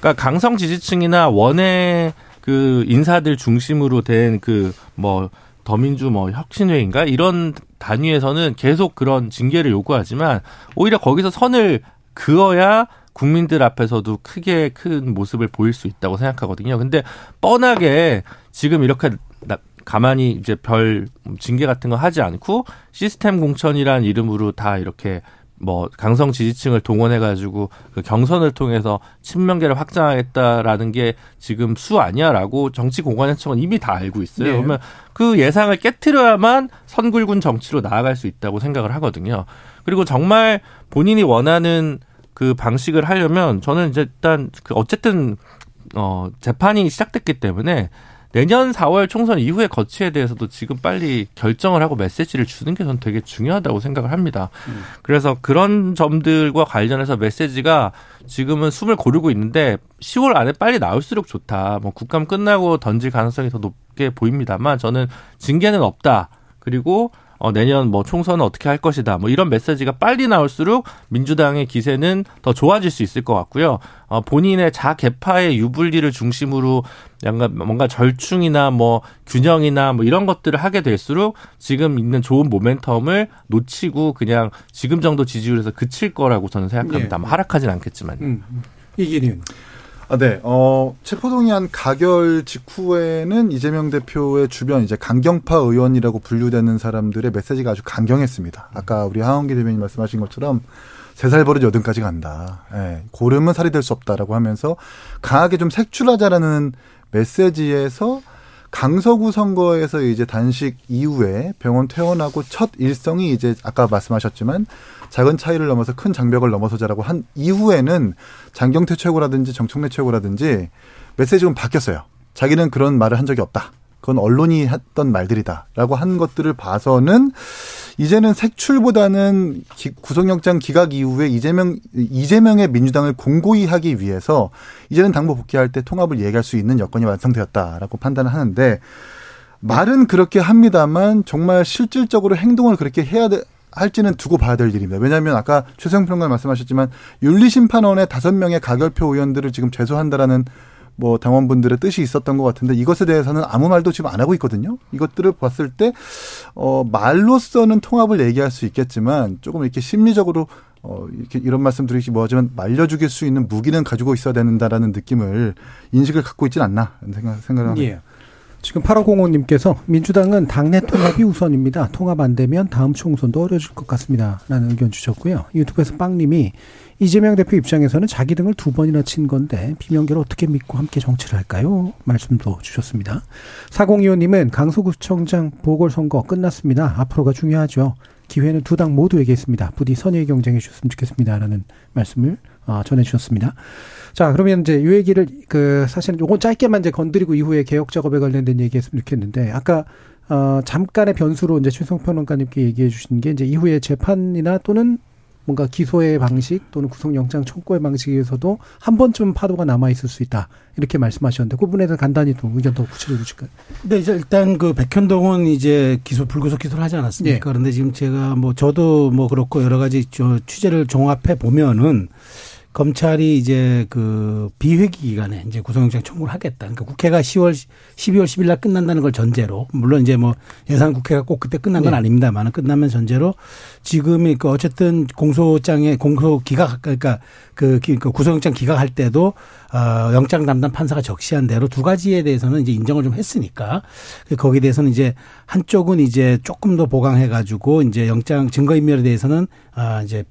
그러니까 강성 지지층이나 원외 그 인사들 중심으로 된 그 뭐 더민주 뭐 혁신회인가 이런 단위에서는 계속 그런 징계를 요구하지만 오히려 거기서 선을 그어야 국민들 앞에서도 크게 큰 모습을 보일 수 있다고 생각하거든요. 근데 뻔하게 지금 이렇게 나- 가만히 이제 별 징계 같은 거 하지 않고 시스템 공천이란 이름으로 다 이렇게 뭐 강성 지지층을 동원해 가지고 그 경선을 통해서 친명계를 확장하겠다라는 게 지금 수 아니야라고 정치 공관연청은 이미 다 알고 있어요. 네. 그러면 그 예상을 깨뜨려야만 선굴군 정치로 나아갈 수 있다고 생각을 하거든요. 그리고 정말 본인이 원하는 그 방식을 하려면 저는 이제 일단 그 어쨌든 어 재판이 시작됐기 때문에 내년 4월 총선 이후의 거치에 대해서도 지금 빨리 결정을 하고 메시지를 주는 게 저는 되게 중요하다고 생각을 합니다. 그래서 그런 점들과 관련해서 메시지가 지금은 숨을 고르고 있는데 10월 안에 빨리 나올수록 좋다. 뭐 국감 끝나고 던질 가능성이 더 높게 보입니다만 저는 징계는 없다. 그리고 어, 내년 뭐 총선은 어떻게 할 것이다. 뭐 이런 메시지가 빨리 나올수록 민주당의 기세는 더 좋아질 수 있을 것 같고요. 어, 본인의 자 개파의 유불리를 중심으로 약간 뭔가 절충이나 뭐 균형이나 뭐 이런 것들을 하게 될수록 지금 있는 좋은 모멘텀을 놓치고 그냥 지금 정도 지지율에서 그칠 거라고 저는 생각합니다. 예. 뭐 하락하진 않겠지만. 음. 이기는. 아, 네. 어, 체포동의안 가결 직후에는 이재명 대표의 주변 이제 강경파 의원이라고 분류되는 사람들의 메시지가 아주 강경했습니다. 아까 우리 하원기 대변인 말씀하신 것처럼 세살 버릇 여든까지 간다. 예, 고름은 살이 될 수 없다라고 하면서 강하게 좀 색출하자라는 메시지에서 강서구 선거에서 이제 단식 이후에 병원 퇴원하고 첫 일성이 이제 아까 말씀하셨지만 작은 차이를 넘어서 큰 장벽을 넘어서자라고 한 이후에는 장경태 최고라든지 정청래 최고라든지 메시지가 좀 바뀌었어요. 자기는 그런 말을 한 적이 없다. 그건 언론이 했던 말들이다라고 한 것들을 봐서는 이제는 색출보다는 기- 구속영장 기각 이후에 이재명 이재명의 민주당을 공고히 하기 위해서 이제는 당부 복귀할 때 통합을 얘기할 수 있는 여건이 완성되었다라고 판단을 하는데 말은 그렇게 합니다만 정말 실질적으로 행동을 그렇게 해야 돼, 할지는 두고 봐야 될 일입니다. 왜냐하면 아까 최성 평론 말씀하셨지만 윤리심판원의 다섯 명의 가결표 의원들을 지금 제소한다라는 뭐 당원분들의 뜻이 있었던 것 같은데 이것에 대해서는 아무 말도 지금 안 하고 있거든요. 이것들을 봤을 때 어, 말로서는 통합을 얘기할 수 있겠지만 조금 이렇게 심리적으로 어, 이렇게 이런 말씀 드리기 뭐하지만 말려 죽일 수 있는 무기는 가지고 있어야 된다라는 느낌을 인식을 갖고 있지는 않나 생각 생각을 합니다. 예. 지금 8505님께서 민주당은 당내 통합이 우선입니다. 통합 안 되면 다음 총선도 어려질 것 같습니다. 라는 의견 주셨고요. 유튜브에서 빵님이 이재명 대표 입장에서는 자기 등을 두 번이나 친 건데 비명계를 어떻게 믿고 함께 정치를 할까요? 말씀도 주셨습니다. 4025님은 강서구청장 보궐선거 끝났습니다. 앞으로가 중요하죠. 기회는 두 당 모두에게 있습니다. 부디 선의의 경쟁해 주셨으면 좋겠습니다. 라는 말씀을 아, 전해주셨습니다. 자, 그러면 이제 요 얘기를 그 사실은 요건 짧게만 이제 건드리고 이후에 개혁 작업에 관련된 얘기했으면 좋겠는데 아까 어, 잠깐의 변수로 이제 최성 평론가님께 얘기해 주신 게 이제 이후에 재판이나 또는 뭔가 기소의 방식 또는 구속영장 청구의 방식에서도 한 번쯤 파도가 남아 있을 수 있다 이렇게 말씀하셨는데 그 부분에 대해서 간단히 또 의견 더 구체적으로 주실까요? 근데 이제 일단 그 백현동은 이제 기소 불구속 기소를 하지 않았습니까? 예. 그런데 지금 제가 뭐 저도 뭐 그렇고 여러 가지 저 취재를 종합해 보면은 검찰이 이제 그 비회기 기간에 이제 구속영장 청구를 하겠다. 그러니까 국회가 10월 12월 10일 날 끝난다는 걸 전제로 물론 이제 뭐 예산 국회가 꼭 그때 끝난 건 네. 아닙니다만 끝나면 전제로 지금이 그 어쨌든 공소장에 공소 기각 그러니까 그, 기- 그 구속영장 기각할 때도 어 영장 담당 판사가 적시한 대로 두 가지에 대해서는 이제 인정을 좀 했으니까 그 거기에 대해서는 이제 한쪽은 이제 조금 더 보강해 가지고 이제 영장 증거 인멸에 대해서는 아 이제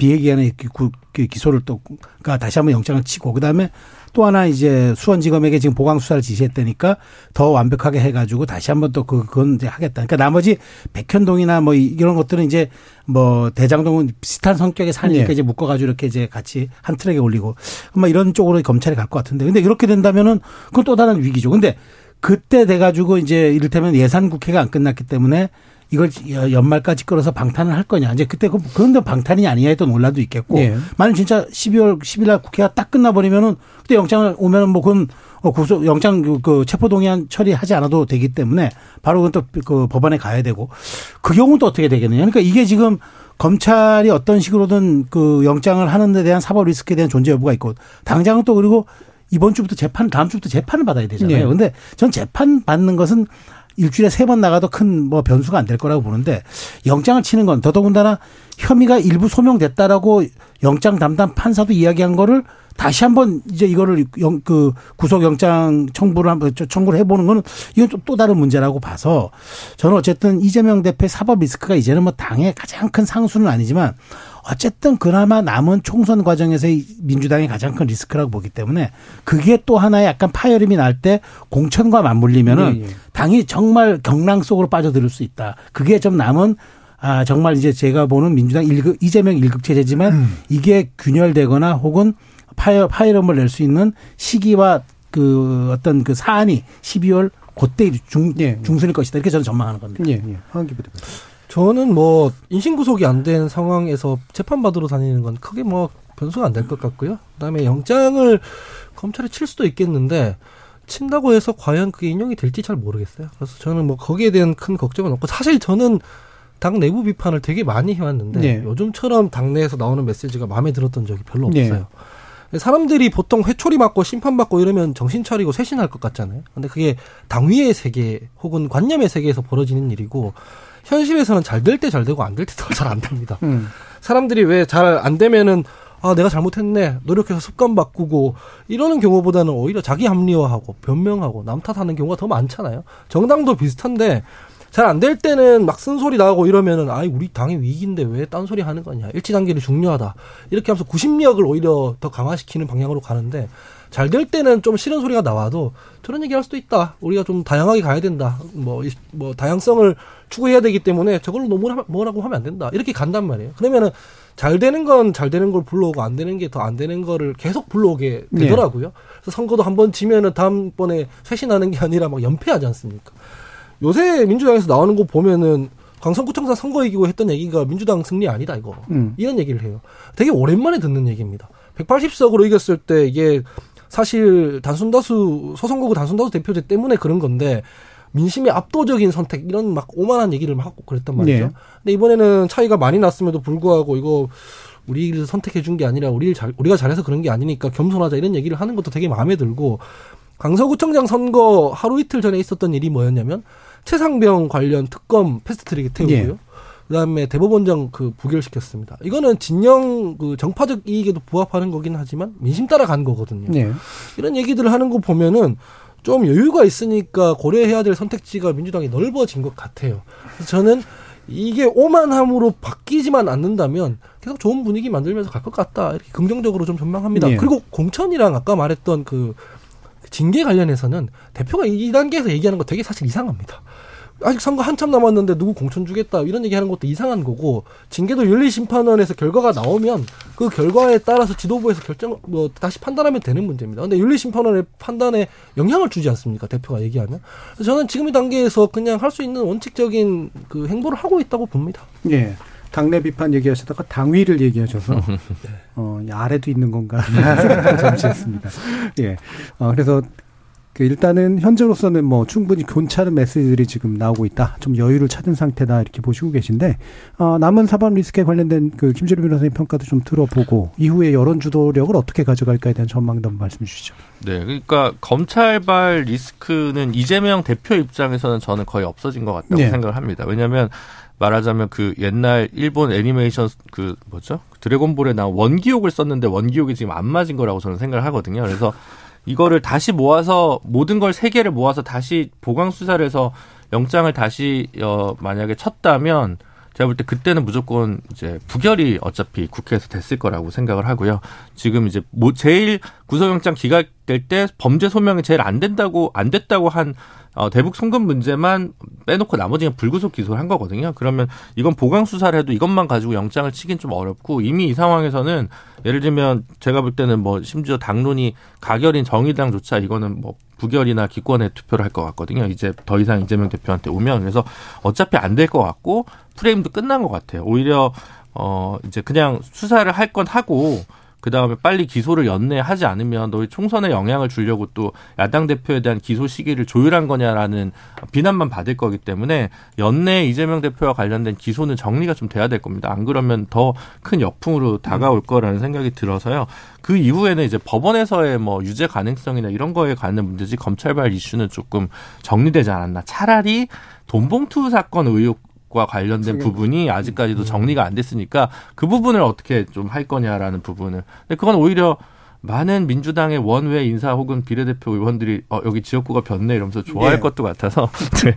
구- 그 기소를 또 그러니까 다시 한번 영장을 치고 그다음에 또 하나 이제 수원지검에게 지금 보강 수사를 지시했다니까 더 완벽하게 해가지고 다시 한번 또 그- 그건 이제 하겠다. 그러니까 나머지 백현동이나 뭐 이- 이런 것들은 이제 뭐 대장동은 비슷한 성격의 산이니까 네. 이제 묶어가지고 이렇게 이제 같이 한 트랙에 올리고 뭐 이런 쪽으로 검찰이 갈 것 같은데 근데 이렇게 된다면은 그건 또 다른 위기죠. 근데 그때 돼가지고 이제 이를테면 예산 국회가 안 끝났기 때문에 이걸 연말까지 끌어서 방탄을 할 거냐. 이제 그때 그- 그런데 방탄이 아니냐에 또 논란도 있겠고. 예. 만약 진짜 12월 10일 날 국회가 딱 끝나버리면은 그때 영장을 오면은 뭐 그건 어, 구속, 영장 그, 그 체포동의안 처리하지 않아도 되기 때문에 바로 그건 또 그 법원에 가야 되고 그 경우는 또 어떻게 되겠느냐. 그러니까 이게 지금 검찰이 어떤 식으로든 그 영장을 하는 데 대한 사법 리스크에 대한 존재 여부가 있고 당장은 또 그리고 이번 주부터 재판, 다음 주부터 재판을 받아야 되잖아요. 네. 근데 전 재판 받는 것은 일주일에 세 번 나가도 큰 뭐 변수가 안 될 거라고 보는데 영장을 치는 건 더더군다나 혐의가 일부 소명됐다라고 영장 담당 판사도 이야기한 거를 다시 한번 이제 이거를 영, 그 구속영장 청구를 한번 청구를 해보는 거는 이건 또, 또 다른 문제라고 봐서 저는 어쨌든 이재명 대표의 사법 리스크가 이제는 뭐 당의 가장 큰 상수는 아니지만 어쨌든 그나마 남은 총선 과정에서의 민주당의 가장 큰 리스크라고 보기 때문에 그게 또 하나의 약간 파열음이 날 때 공천과 맞물리면은 예, 예. 당이 정말 경랑 속으로 빠져들 수 있다. 그게 좀 남은 아 정말 이제 제가 보는 민주당 일극 이재명 일극 체제지만 이게 균열되거나 혹은 파열 파열음을 낼 수 있는 시기와 그 어떤 그 사안이 12월 그때 중 예. 중순일 것이다. 이렇게 저는 전망하는 겁니다. 예, 예. 한기 부 대. 저는 뭐 인신 구속이 안 된 상황에서 재판 받으러 다니는 건 크게 뭐 변수가 안 될 것 같고요. 그다음에 영장을 검찰이 칠 수도 있겠는데 친다고 해서 과연 그게 인용이 될지 잘 모르겠어요. 그래서 저는 뭐 거기에 대한 큰 걱정은 없고 사실 저는 당 내부 비판을 되게 많이 해왔는데 네. 요즘처럼 당내에서 나오는 메시지가 마음에 들었던 적이 별로 네. 없어요. 사람들이 보통 회초리 맞고 심판 받고 이러면 정신 차리고 쇄신할 것 같잖아요. 근데 그게 당위의 세계 혹은 관념의 세계에서 벌어지는 일이고 현실에서는 잘 될 때 잘 되고 안 될 때 잘 안 됩니다. 음. 사람들이 왜 잘 안 되면은 아 내가 잘못했네 노력해서 습관 바꾸고 이러는 경우보다는 오히려 자기 합리화하고 변명하고 남 탓하는 경우가 더 많잖아요. 정당도 비슷한데 잘 안 될 때는 막 쓴소리 나고 이러면은 아이 우리 당의 위기인데 왜 딴소리 하는 거냐 일치 단계는 중요하다 이렇게 하면서 구심력을 오히려 더 강화시키는 방향으로 가는데 잘 될 때는 좀 싫은 소리가 나와도 저런 얘기 할 수도 있다. 우리가 좀 다양하게 가야 된다. 뭐, 이- 뭐, 다양성을 추구해야 되기 때문에 저걸로 너무 하- 뭐라고 하면 안 된다. 이렇게 간단 말이에요. 그러면은 잘 되는 건 잘 되는 걸 불러오고 안 되는 게 더 안 되는 거를 계속 불러오게 되더라고요. 그래서 선거도 한 번 지면은 다음번에 쇄신하는 게 아니라 막 연패하지 않습니까? 요새 민주당에서 나오는 거 보면은 강성구청장 선거 이기고 했던 얘기가 민주당 승리 아니다 이거 음. 이런 얘기를 해요. 되게 오랜만에 듣는 얘기입니다. 180석으로 이겼을 때 이게 사실 단순다수 소선거구 단순다수 대표제 때문에 그런 건데 민심의 압도적인 선택 이런 막 오만한 얘기를 막 하고 그랬단 말이죠. 네. 근데 이번에는 차이가 많이 났음에도 불구하고 이거 우리를 선택해 준 게 아니라 우리를 잘 우리가 잘해서 그런 게 아니니까 겸손하자 이런 얘기를 하는 것도 되게 마음에 들고 강서구청장 선거 하루 이틀 전에 있었던 일이 뭐였냐면 최상병 관련 특검 패스트트랙에 태우고요. 예. 그다음에 대법원장 그 부결시켰습니다. 이거는 진영 그 정파적 이익에도 부합하는 거긴 하지만 민심 따라 간 거거든요. 네. 이런 얘기들을 하는 거 보면은 좀 여유가 있으니까 고려해야 될 선택지가 민주당이 넓어진 것 같아요. 그래서 저는 이게 오만함으로 바뀌지만 않는다면 계속 좋은 분위기 만들면서 갈 것 같다. 이렇게 긍정적으로 좀 전망합니다. 네. 그리고 공천이랑 아까 말했던 그 징계 관련해서는 대표가 이 단계에서 얘기하는 거 되게 사실 이상합니다. 아직 선거 한참 남았는데 누구 공천 주겠다 이런 얘기하는 것도 이상한 거고 징계도 윤리심판원에서 결과가 나오면 그 결과에 따라서 지도부에서 결정 뭐 다시 판단하면 되는 문제입니다. 근데 윤리심판원의 판단에 영향을 주지 않습니까 대표가 얘기하면 저는 지금 이 단계에서 그냥 할 수 있는 원칙적인 그 행보를 하고 있다고 봅니다. 예. 당내 비판 얘기하시다가 당위를 얘기하셔서 어, 이 아래도 있는 건가 생각을 잠시 했습니다. 예. 어, 그래서 그 일단은 현재로서는 뭐 충분히 괜찮은 메시지들이 지금 나오고 있다. 좀 여유를 찾은 상태다 이렇게 보시고 계신데 어, 남은 사법 리스크에 관련된 그 김재룡 변호사님 평가도 좀 들어보고 이후에 여론 주도력을 어떻게 가져갈까에 대한 전망도 한번 말씀 주시죠. 네, 그러니까 검찰발 리스크는 이재명 대표 입장에서는 저는 거의 없어진 것 같다고 네. 생각을 합니다. 왜냐하면 말하자면 그 옛날 일본 애니메이션 그 뭐죠 드래곤볼에 나온 원기옥을 썼는데 원기옥이 지금 안 맞은 거라고 저는 생각을 하거든요. 그래서 이거를 다시 모아서 모든 걸 세 개를 모아서 다시 보강 수사를 해서 영장을 다시 어 만약에 쳤다면 제가 볼 때 그때는 무조건 이제 부결이 어차피 국회에서 됐을 거라고 생각을 하고요. 지금 이제 뭐 제일 구속영장 기각될 때 범죄 소명이 제일 안 된다고 안 됐다고 한 어, 대북 송금 문제만 빼놓고 나머지는 불구속 기소를 한 거거든요. 그러면 이건 보강 수사를 해도 이것만 가지고 영장을 치긴 좀 어렵고 이미 이 상황에서는 예를 들면 제가 볼 때는 뭐 심지어 당론이 가결인 정의당조차 이거는 뭐 부결이나 기권의 투표를 할 것 같거든요. 이제 더 이상 이재명 대표한테 오면 그래서 어차피 안 될 것 같고 프레임도 끝난 것 같아요. 오히려 어 이제 그냥 수사를 할 건 하고 그 다음에 빨리 기소를 연내하지 않으면 너희 총선에 영향을 주려고 또 야당 대표에 대한 기소 시기를 조율한 거냐라는 비난만 받을 거기 때문에 연내 이재명 대표와 관련된 기소는 정리가 좀 돼야 될 겁니다. 안 그러면 더 큰 역풍으로 다가올 거라는 생각이 들어서요. 그 이후에는 이제 법원에서의 뭐 유죄 가능성이나 이런 거에 관한 문제지 검찰발 이슈는 조금 정리되지 않았나. 차라리 돈봉투 사건 의혹 과 관련된 부분이 아직까지도 정리가 안 됐으니까 그 부분을 어떻게 좀 할 거냐라는 부분을. 근데 그건 오히려 많은 민주당의 원외 인사 혹은 비례대표 의원들이 어, 여기 지역구가 변네 이러면서 좋아할 예. 것도 같아서 네.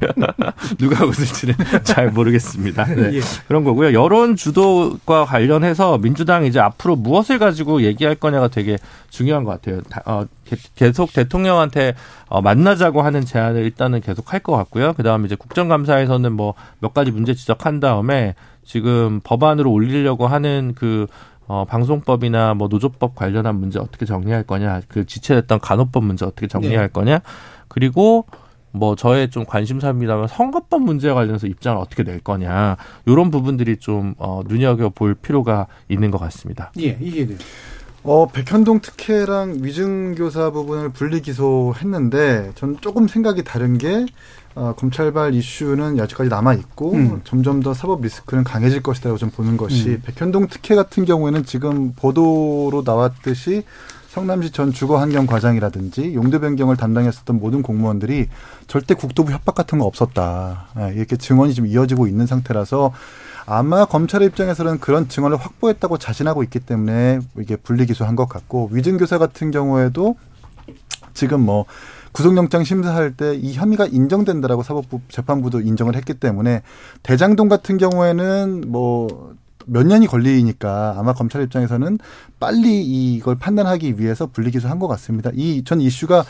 누가 웃을지는 잘 모르겠습니다. 네. 예. 그런 거고요. 여론 주도과 관련해서 민주당이 이제 앞으로 무엇을 가지고 얘기할 거냐가 되게 중요한 것 같아요. 다- 어, 게- 계속 대통령한테 어, 만나자고 하는 제안을 일단은 계속 할 것 같고요. 그 다음에 이제 국정감사에서는 뭐 몇 가지 문제 지적한 다음에 지금 법안으로 올리려고 하는 그 어, 방송법이나 뭐 노조법 관련한 문제 어떻게 정리할 거냐, 그 지체됐던 간호법 문제 어떻게 정리할 거냐, 그리고 뭐 저의 좀 관심사입니다만 선거법 문제와 관련해서 입장을 어떻게 낼 거냐, 이런 부분들이 좀 어, 눈여겨 볼 필요가 있는 것 같습니다. 예, 이게 어, 백현동 특혜랑 위증교사 부분을 분리 기소했는데 전 조금 생각이 다른 게 어, 검찰발 이슈는 여지까지 남아 있고 음. 점점 더 사법 리스크는 강해질 것이다라고 좀 보는 것이 음. 백현동 특혜 같은 경우에는 지금 보도로 나왔듯이 성남시 전 주거환경 과장이라든지 용도 변경을 담당했었던 모든 공무원들이 절대 국토부 협박 같은 거 없었다. 예, 이렇게 증언이 지금 이어지고 있는 상태라서 아마 검찰의 입장에서는 그런 증언을 확보했다고 자신하고 있기 때문에 이게 분리 기소한 것 같고 위증교사 같은 경우에도 지금 뭐 구속영장 심사할 때 이 혐의가 인정된다라고 사법부 재판부도 인정을 했기 때문에 대장동 같은 경우에는 뭐몇 년이 걸리니까 아마 검찰 입장에서는 빨리 이걸 판단하기 위해서 분리기소한 것 같습니다. 이 전 이슈가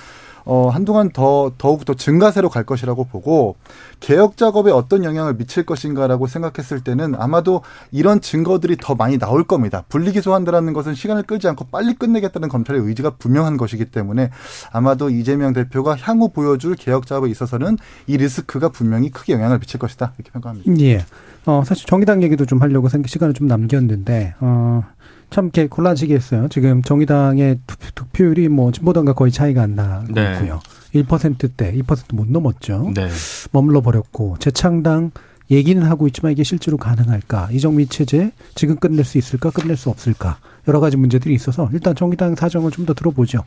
어 한동안 더 더욱 더 증가세로 갈 것이라고 보고 개혁 작업에 어떤 영향을 미칠 것인가라고 생각했을 때는 아마도 이런 증거들이 더 많이 나올 겁니다. 분리기소한다라는 것은 시간을 끌지 않고 빨리 끝내겠다는 검찰의 의지가 분명한 것이기 때문에 아마도 이재명 대표가 향후 보여줄 개혁 작업에 있어서는 이 리스크가 분명히 크게 영향을 미칠 것이다 이렇게 평가합니다. 예. 어, 사실 정의당 얘기도 좀 하려고 생각, 시간을 좀 남겼는데, 어, 참 이렇게 곤란하시게 했어요. 지금 정의당의 투표, 득표율이 뭐 진보당과 거의 차이가 안 나고 네. 있고요. 1%대, 2%못 넘었죠. 네. 머물러 버렸고, 재창당 얘기는 하고 있지만 이게 실제로 가능할까? 이정미 체제 지금 끝낼 수 있을까? 끝낼 수 없을까? 여러 가지 문제들이 있어서 일단 정의당 사정을 좀 더 들어보죠.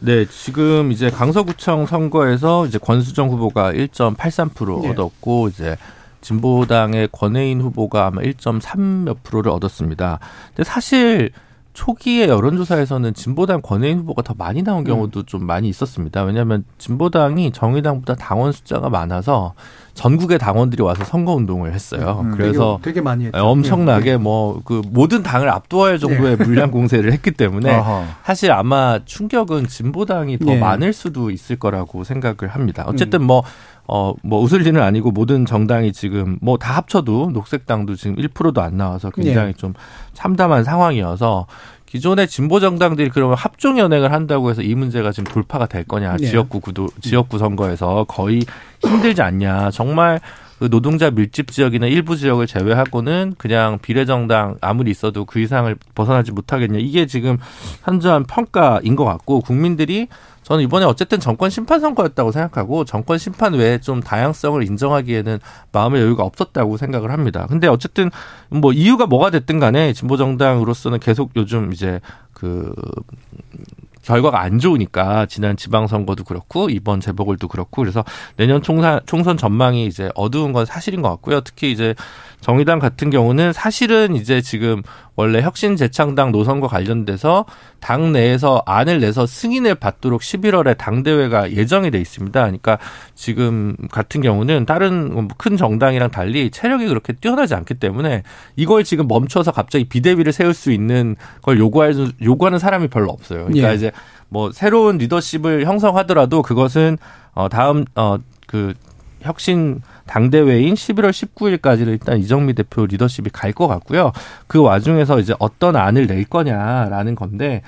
네, 지금 이제 강서구청 선거에서 이제 권수정 후보가 1.83% 예. 얻었고 이제 진보당의 권혜인 후보가 아마 1.3몇 프로를 얻었습니다. 근데 사실 초기에 여론조사에서는 진보당 권혜인 후보가 더 많이 나온 경우도 좀 많이 있었습니다. 왜냐하면 진보당이 정의당보다 당원 숫자가 많아서 전국의 당원들이 와서 선거 운동을 했어요. 음, 그래서 되게, 되게 많이 했죠. 엄청나게 예. 뭐그 모든 당을 압도할 정도의 물량 공세를 했기 때문에. 사실 아마 충격은 진보당이 더 예. 많을 수도 있을 거라고 생각을 합니다. 어쨌든 뭐 어, 뭐, 웃을 일은 아니고 모든 정당이 지금 뭐 다 합쳐도 녹색당도 지금 1%도 안 나와서 굉장히 좀 참담한 상황이어서 기존의 진보 정당들이 그러면 합종 연행을 한다고 해서 이 문제가 지금 돌파가 될 거냐. 네. 지역구 구도, 지역구 선거에서 거의 힘들지 않냐. 정말 그 노동자 밀집 지역이나 일부 지역을 제외하고는 그냥 비례정당 아무리 있어도 그 이상을 벗어나지 못하겠냐. 이게 지금 현저한 평가인 것 같고 국민들이 저는 이번에 어쨌든 정권 심판 선거였다고 생각하고 정권 심판 외에 좀 다양성을 인정하기에는 마음의 여유가 없었다고 생각을 합니다. 근데 어쨌든 뭐 이유가 뭐가 됐든 간에 진보 정당으로서는 계속 요즘 이제 그 결과가 안 좋으니까 지난 지방선거도 그렇고 이번 재보궐도 그렇고 그래서 내년 총선 총선 전망이 이제 어두운 건 사실인 것 같고요. 특히 이제 정의당 같은 경우는 사실은 이제 지금 원래 혁신 재창당 노선과 관련돼서 당 내에서 안을 내서 승인을 받도록 11월에 당 대회가 예정이 돼 있습니다. 그러니까 지금 같은 경우는 다른 뭐큰 정당이랑 달리 체력이 그렇게 뛰어나지 않기 때문에 이걸 지금 멈춰서 갑자기 비대위를 세울 수 있는 걸 요구할 요구하는 사람이 별로 없어요. 그러니까 예. 이제 뭐 새로운 리더십을 형성하더라도 그것은 어 다음 어그 혁신 당대회인 11월 19일까지는 일단 이정미 대표 리더십이 갈 것 같고요. 그 와중에서 이제 어떤 안을 낼 거냐라는 건데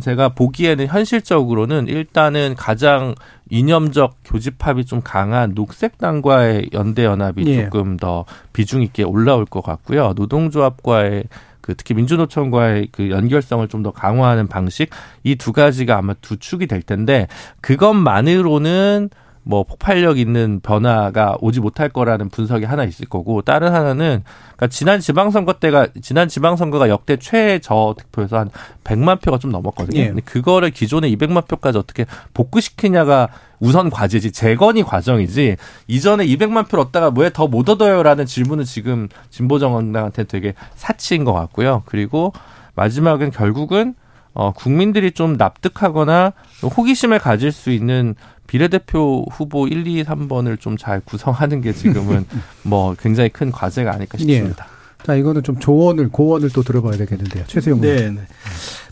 제가 보기에는 현실적으로는 일단은 가장 이념적 교집합이 좀 강한 녹색당과의 연대 연합이 예. 조금 더 비중 있게 올라올 것 같고요. 노동조합과의 그 특히 민주노총과의 그 연결성을 좀 더 강화하는 방식 이 두 가지가 아마 두 축이 될 텐데 그것만으로는 뭐 폭발력 있는 변화가 오지 못할 거라는 분석이 하나 있을 거고 다른 하나는 그러니까 지난 지방선거 때가 지난 지방선거가 역대 최저 득표에서 한 100만 표가 좀 넘었거든요. 예. 근데 그거를 기존의 200만 표까지 어떻게 복구시키냐가 우선 과제지 재건이 과정이지 이전에 200만 표를 얻다가 왜 더 못 얻어요라는 질문은 지금 진보 정당한테 되게 사치인 것 같고요. 그리고 마지막은 결국은 어, 국민들이 좀 납득하거나 호기심을 가질 수 있는 비례대표 후보 1, 2, 3번을 좀 잘 구성하는 게 지금은 뭐 굉장히 큰 과제가 아닐까 싶습니다. 자, 이거는 좀 조언을, 고언을 또 들어봐야 되겠는데요. 의원. 네, 네.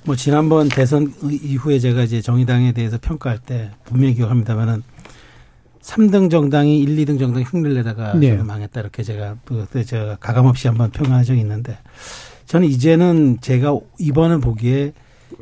뭐 지난번 대선 이후에 제가 이제 정의당에 대해서 평가할 때 분명히 기억합니다만은 3등 정당이 1, 2등 정당 흉내를 내다가 네. 망했다 이렇게 제가 그때 제가 가감 없이 한번 평가한 적이 있는데 저는 이제는 제가 이번은 보기에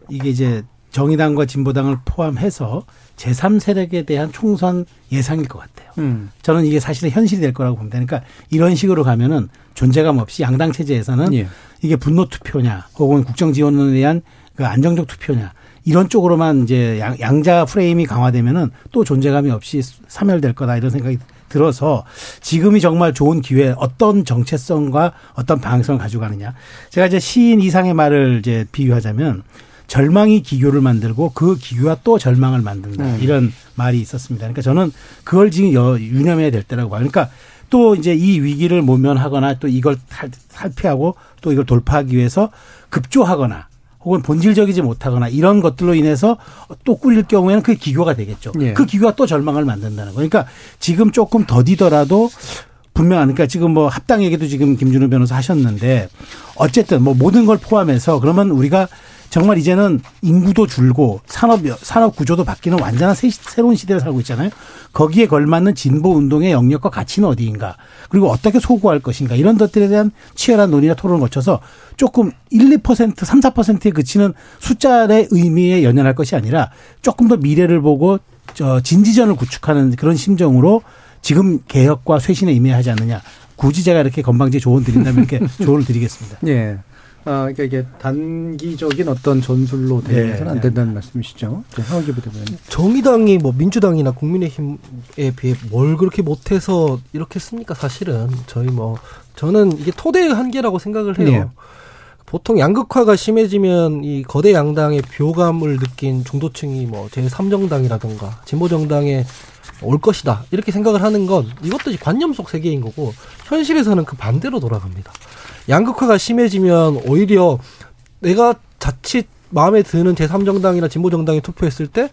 이게 이제 정의당과 진보당을 포함해서 제3세력에 대한 총선 예상일 것 같아요. 음. 저는 이게 사실은 현실이 될 거라고 봅니다. 그러니까 이런 식으로 가면은 존재감 없이 양당 체제에서는 예. 이게 분노 투표냐 혹은 국정 지원에 대한 그 안정적 투표냐 이런 쪽으로만 이제 양, 양자 프레임이 강화되면은 또 존재감이 없이 사멸될 거다 이런 생각이 들어서 지금이 정말 좋은 기회 어떤 정체성과 어떤 방향성을 가지고 가느냐 제가 이제 시인 이상의 말을 이제 비유하자면 절망이 기교를 만들고 그 기교가 또 절망을 만든다 음. 이런 말이 있었습니다. 그러니까 저는 그걸 지금 여- 유념해야 될 때라고 봐요. 그러니까 또 이제 이 위기를 모면하거나 또 이걸 살- 살피하고 또 이걸 돌파하기 위해서 급조하거나 혹은 본질적이지 못하거나 이런 것들로 인해서 또 꾸릴 경우에는 그게 기교가 되겠죠. 예. 그 기교가 또 절망을 만든다는 거. 그러니까 지금 조금 더디더라도 분명한 그러니까 지금 뭐 합당 얘기도 지금 김준호 변호사 하셨는데 어쨌든 뭐 모든 걸 포함해서 그러면 우리가 정말 이제는 인구도 줄고 산업 산업 구조도 바뀌는 완전한 새, 새로운 시대를 살고 있잖아요. 거기에 걸맞는 진보 운동의 영역과 가치는 어디인가? 그리고 어떻게 소구할 것인가? 이런 것들에 대한 치열한 논의나 토론을 거쳐서 조금 1, 2%, 3, 4%에 그치는 숫자의 의미에 연연할 것이 아니라 조금 더 미래를 보고 저 진지전을 구축하는 그런 심정으로 지금 개혁과 쇄신에 임해하지 않느냐. 굳이 제가 이렇게 건방지게 조언 드린다면 이렇게 조언을 드리겠습니다. 예. 아, 그러니까 이게 단기적인 어떤 전술로 되면서는 네, 안 네. 된다는 말씀이시죠. 네, 황기 부대변인. 정의당이 뭐 민주당이나 국민의힘에 비해 뭘 그렇게 못해서 이렇게 씁니까? 사실은 저희 뭐 저는 이게 토대의 한계라고 생각을 해요. 네. 보통 양극화가 심해지면 이 거대 양당의 비호감을 느낀 중도층이 뭐 제3정당이라든가 진보정당에 올 것이다 이렇게 생각을 하는 건 이것도 관념 속 세계인 거고 현실에서는 그 반대로 돌아갑니다. 양극화가 심해지면 오히려 내가 자칫 마음에 드는 제3정당이나 진보정당이 투표했을 때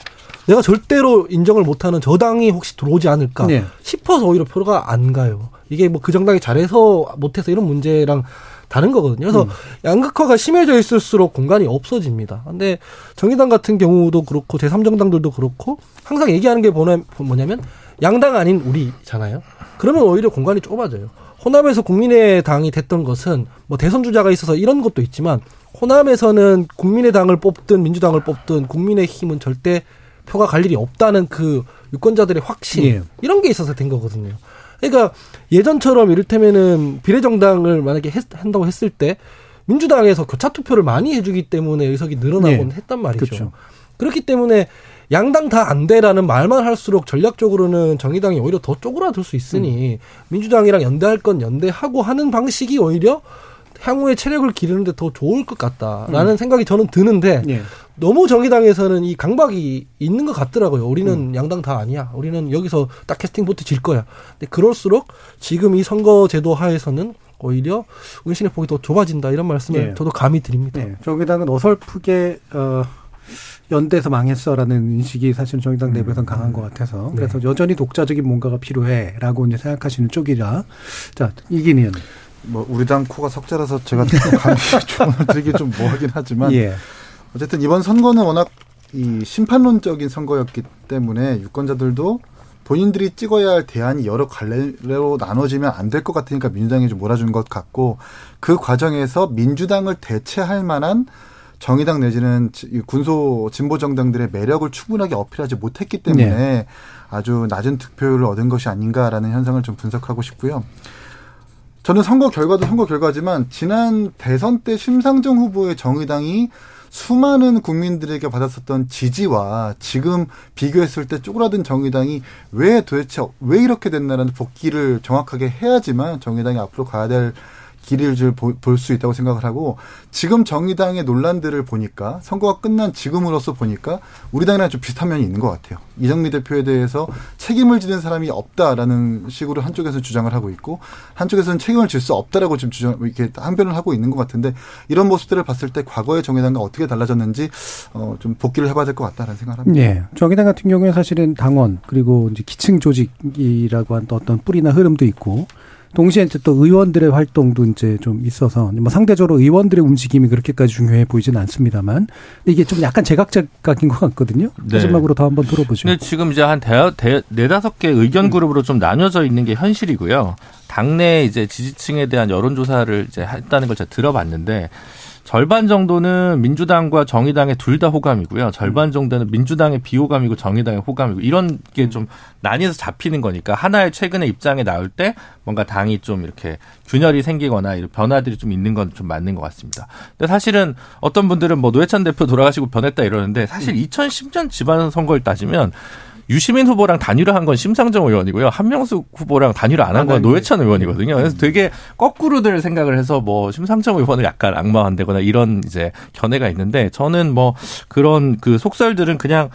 내가 절대로 인정을 못하는 저당이 혹시 들어오지 않을까 네. 싶어서 오히려 표가 안 가요. 이게 뭐 그 정당이 잘해서 못해서 이런 문제랑 다른 거거든요. 그래서 양극화가 심해져 있을수록 공간이 없어집니다. 근데 정의당 같은 경우도 그렇고 제3정당들도 그렇고 항상 얘기하는 게 뭐냐- 뭐냐면 양당 아닌 우리잖아요. 그러면 오히려 공간이 좁아져요. 호남에서 국민의당이 됐던 것은 뭐 대선 주자가 있어서 이런 것도 있지만 호남에서는 국민의당을 뽑든 민주당을 뽑든 국민의힘은 절대 표가 갈 일이 없다는 그 유권자들의 확신 예. 이런 게 있어서 된 거거든요. 그러니까 예전처럼 이를테면은 비례정당을 만약에 했, 한다고 했을 때 민주당에서 교차 투표를 많이 해주기 때문에 의석이 늘어나곤 예. 했단 말이죠. 그렇죠. 그렇기 때문에 양당 다 안 돼라는 말만 할수록 전략적으로는 정의당이 오히려 더 쪼그라들 수 있으니 음. 민주당이랑 연대할 건 연대하고 하는 방식이 오히려 향후에 체력을 기르는데 더 좋을 것 같다라는 음. 생각이 저는 드는데 예. 너무 정의당에서는 이 강박이 있는 것 같더라고요. 우리는 음. 양당 다 아니야. 우리는 여기서 딱 캐스팅 보트 질 거야. 근데 그럴수록 지금 이 선거 제도 하에서는 오히려 운신의 폭이 더 좁아진다 이런 말씀을 예. 저도 감히 드립니다. 네, 정의당은 어설프게 어, 연대에서 망했어라는 인식이 사실 정의당 내부에서는 강한 것 같아서. 그래서 여전히 독자적인 뭔가가 필요해라고 이제 생각하시는 쪽이라. 자 이긴 의원 뭐 우리 당 코가 석자라서 제가 감히 조언을 드리기 좀 뭐하긴 하지만 예. 어쨌든 이번 선거는 워낙 이 심판론적인 선거였기 때문에 유권자들도 본인들이 찍어야 할 대안이 여러 갈래로 나눠지면 안 될 것 같으니까 민주당이 좀 몰아준 것 같고 그 과정에서 민주당을 대체할 만한 정의당 내지는 군소 진보 정당들의 매력을 충분하게 어필하지 못했기 때문에 아주 낮은 득표율을 얻은 것이 아닌가라는 현상을 좀 분석하고 싶고요. 저는 선거 결과도 선거 결과지만 지난 대선 때 심상정 후보의 정의당이 수많은 국민들에게 받았었던 지지와 지금 비교했을 때 쪼그라든 정의당이 왜 도대체 왜 이렇게 됐나라는 복귀를 정확하게 해야지만 정의당이 앞으로 가야 될 길을 볼 수 있다고 생각을 하고 지금 정의당의 논란들을 보니까 선거가 끝난 지금으로서 보니까 우리 당이랑 좀 비슷한 면이 있는 것 같아요. 이정미 대표에 대해서 책임을 지는 사람이 없다라는 식으로 한쪽에서 주장을 하고 있고 한쪽에서는 책임을 질 수 없다라고 지금 주장 이렇게 항변을 하고 있는 것 같은데 이런 모습들을 봤을 때 과거의 정의당과 어떻게 달라졌는지 어, 좀 복귀를 해봐야 될 것 같다라는 생각을 합니다. 예. 정의당 같은 경우에 사실은 당원 그리고 이제 기층 조직이라고 또 어떤 뿌리나 흐름도 있고 동시에 이제 또 의원들의 활동도 이제 좀 있어서 뭐 상대적으로 의원들의 움직임이 그렇게까지 중요해 보이지는 않습니다만 근데 이게 좀 약간 제각각인 것 같거든요. 네. 마지막으로 더 한번 들어보죠. 근데 지금 이제 한 대, 대, 네다섯 개 의견 그룹으로 좀 나뉘어져 있는 게 현실이고요. 당내 이제 지지층에 대한 여론조사를 이제 했다는 걸 제가 들어봤는데 절반 정도는 민주당과 정의당의 둘 다 호감이고요. 절반 정도는 민주당의 비호감이고 정의당의 호감이고 이런 게좀 나뉘어서 잡히는 거니까 하나의 최근의 입장에 나올 때 뭔가 당이 좀 이렇게 균열이 생기거나 이런 변화들이 좀 있는 건 좀 맞는 것 같습니다. 근데 사실은 어떤 분들은 뭐 노회찬 대표 돌아가시고 변했다 이러는데 사실 2010년 지방선거를 따지면 유시민 후보랑 단일화한 건 심상정 의원이고요. 한명숙 후보랑 단일화 안 한 건 노회찬 의원이거든요. 그래서 되게 거꾸로들 생각을 해서 뭐 심상정 의원을 약간 악마한다거나 이런 이제 견해가 있는데 저는 뭐 그런 그 속설들은 그냥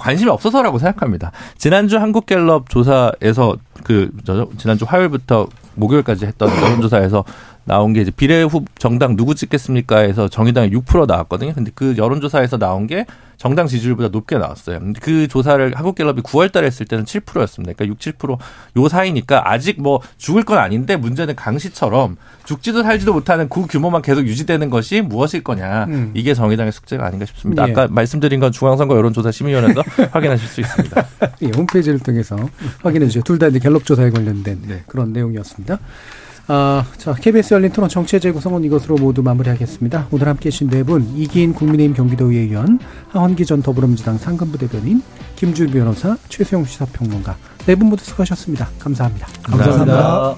관심이 없어서라고 생각합니다. 지난주 한국갤럽 조사에서 그 저- 지난주 화요일부터 목요일까지 했던 여론조사에서 나온 게 이제 비례 후 정당 누구 찍겠습니까? 해서 정의당이 6% 나왔거든요. 근데 그 여론조사에서 나온 게 정당 지지율보다 높게 나왔어요. 근데 그 조사를 한국갤럽이 9월 달에 했을 때는 7%였습니다. 그러니까 6, 7%요 사이니까 아직 뭐 죽을 건 아닌데 문제는 강시처럼 죽지도 살지도 못하는 그 규모만 계속 유지되는 것이 무엇일 거냐. 음. 이게 정의당의 숙제가 아닌가 싶습니다. 예. 아까 말씀드린 건 중앙선거 여론조사 심의위원회에서 확인하실 수 있습니다. 예, 홈페이지를 통해서 확인해 주세요. 둘 다 이제 갤럽 조사에 관련된 네. 그런 내용이었습니다. 아, 자, KBS 열린 토론 정치의 재구성은 이것으로 모두 마무리하겠습니다. 오늘 함께 해주신 네 분, 이기인 국민의힘 경기도의회 의원, 하원기 전 더불어민주당 상근부 대변인, 김준 변호사, 최수영 시사평론가, 네 분 모두 수고하셨습니다. 감사합니다. 감사합니다.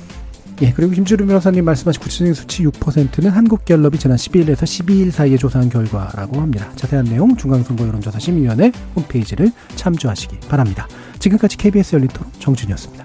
예, 그리고 김주름 변호사님 말씀하신 구체적인 수치 6%는 한국갤럽이 지난 11일에서 12일 사이에 조사한 결과라고 합니다. 자세한 내용 중앙선거 여론조사 심의위원회 홈페이지를 참조하시기 바랍니다. 지금까지 KBS 열린 토론 정준이었습니다.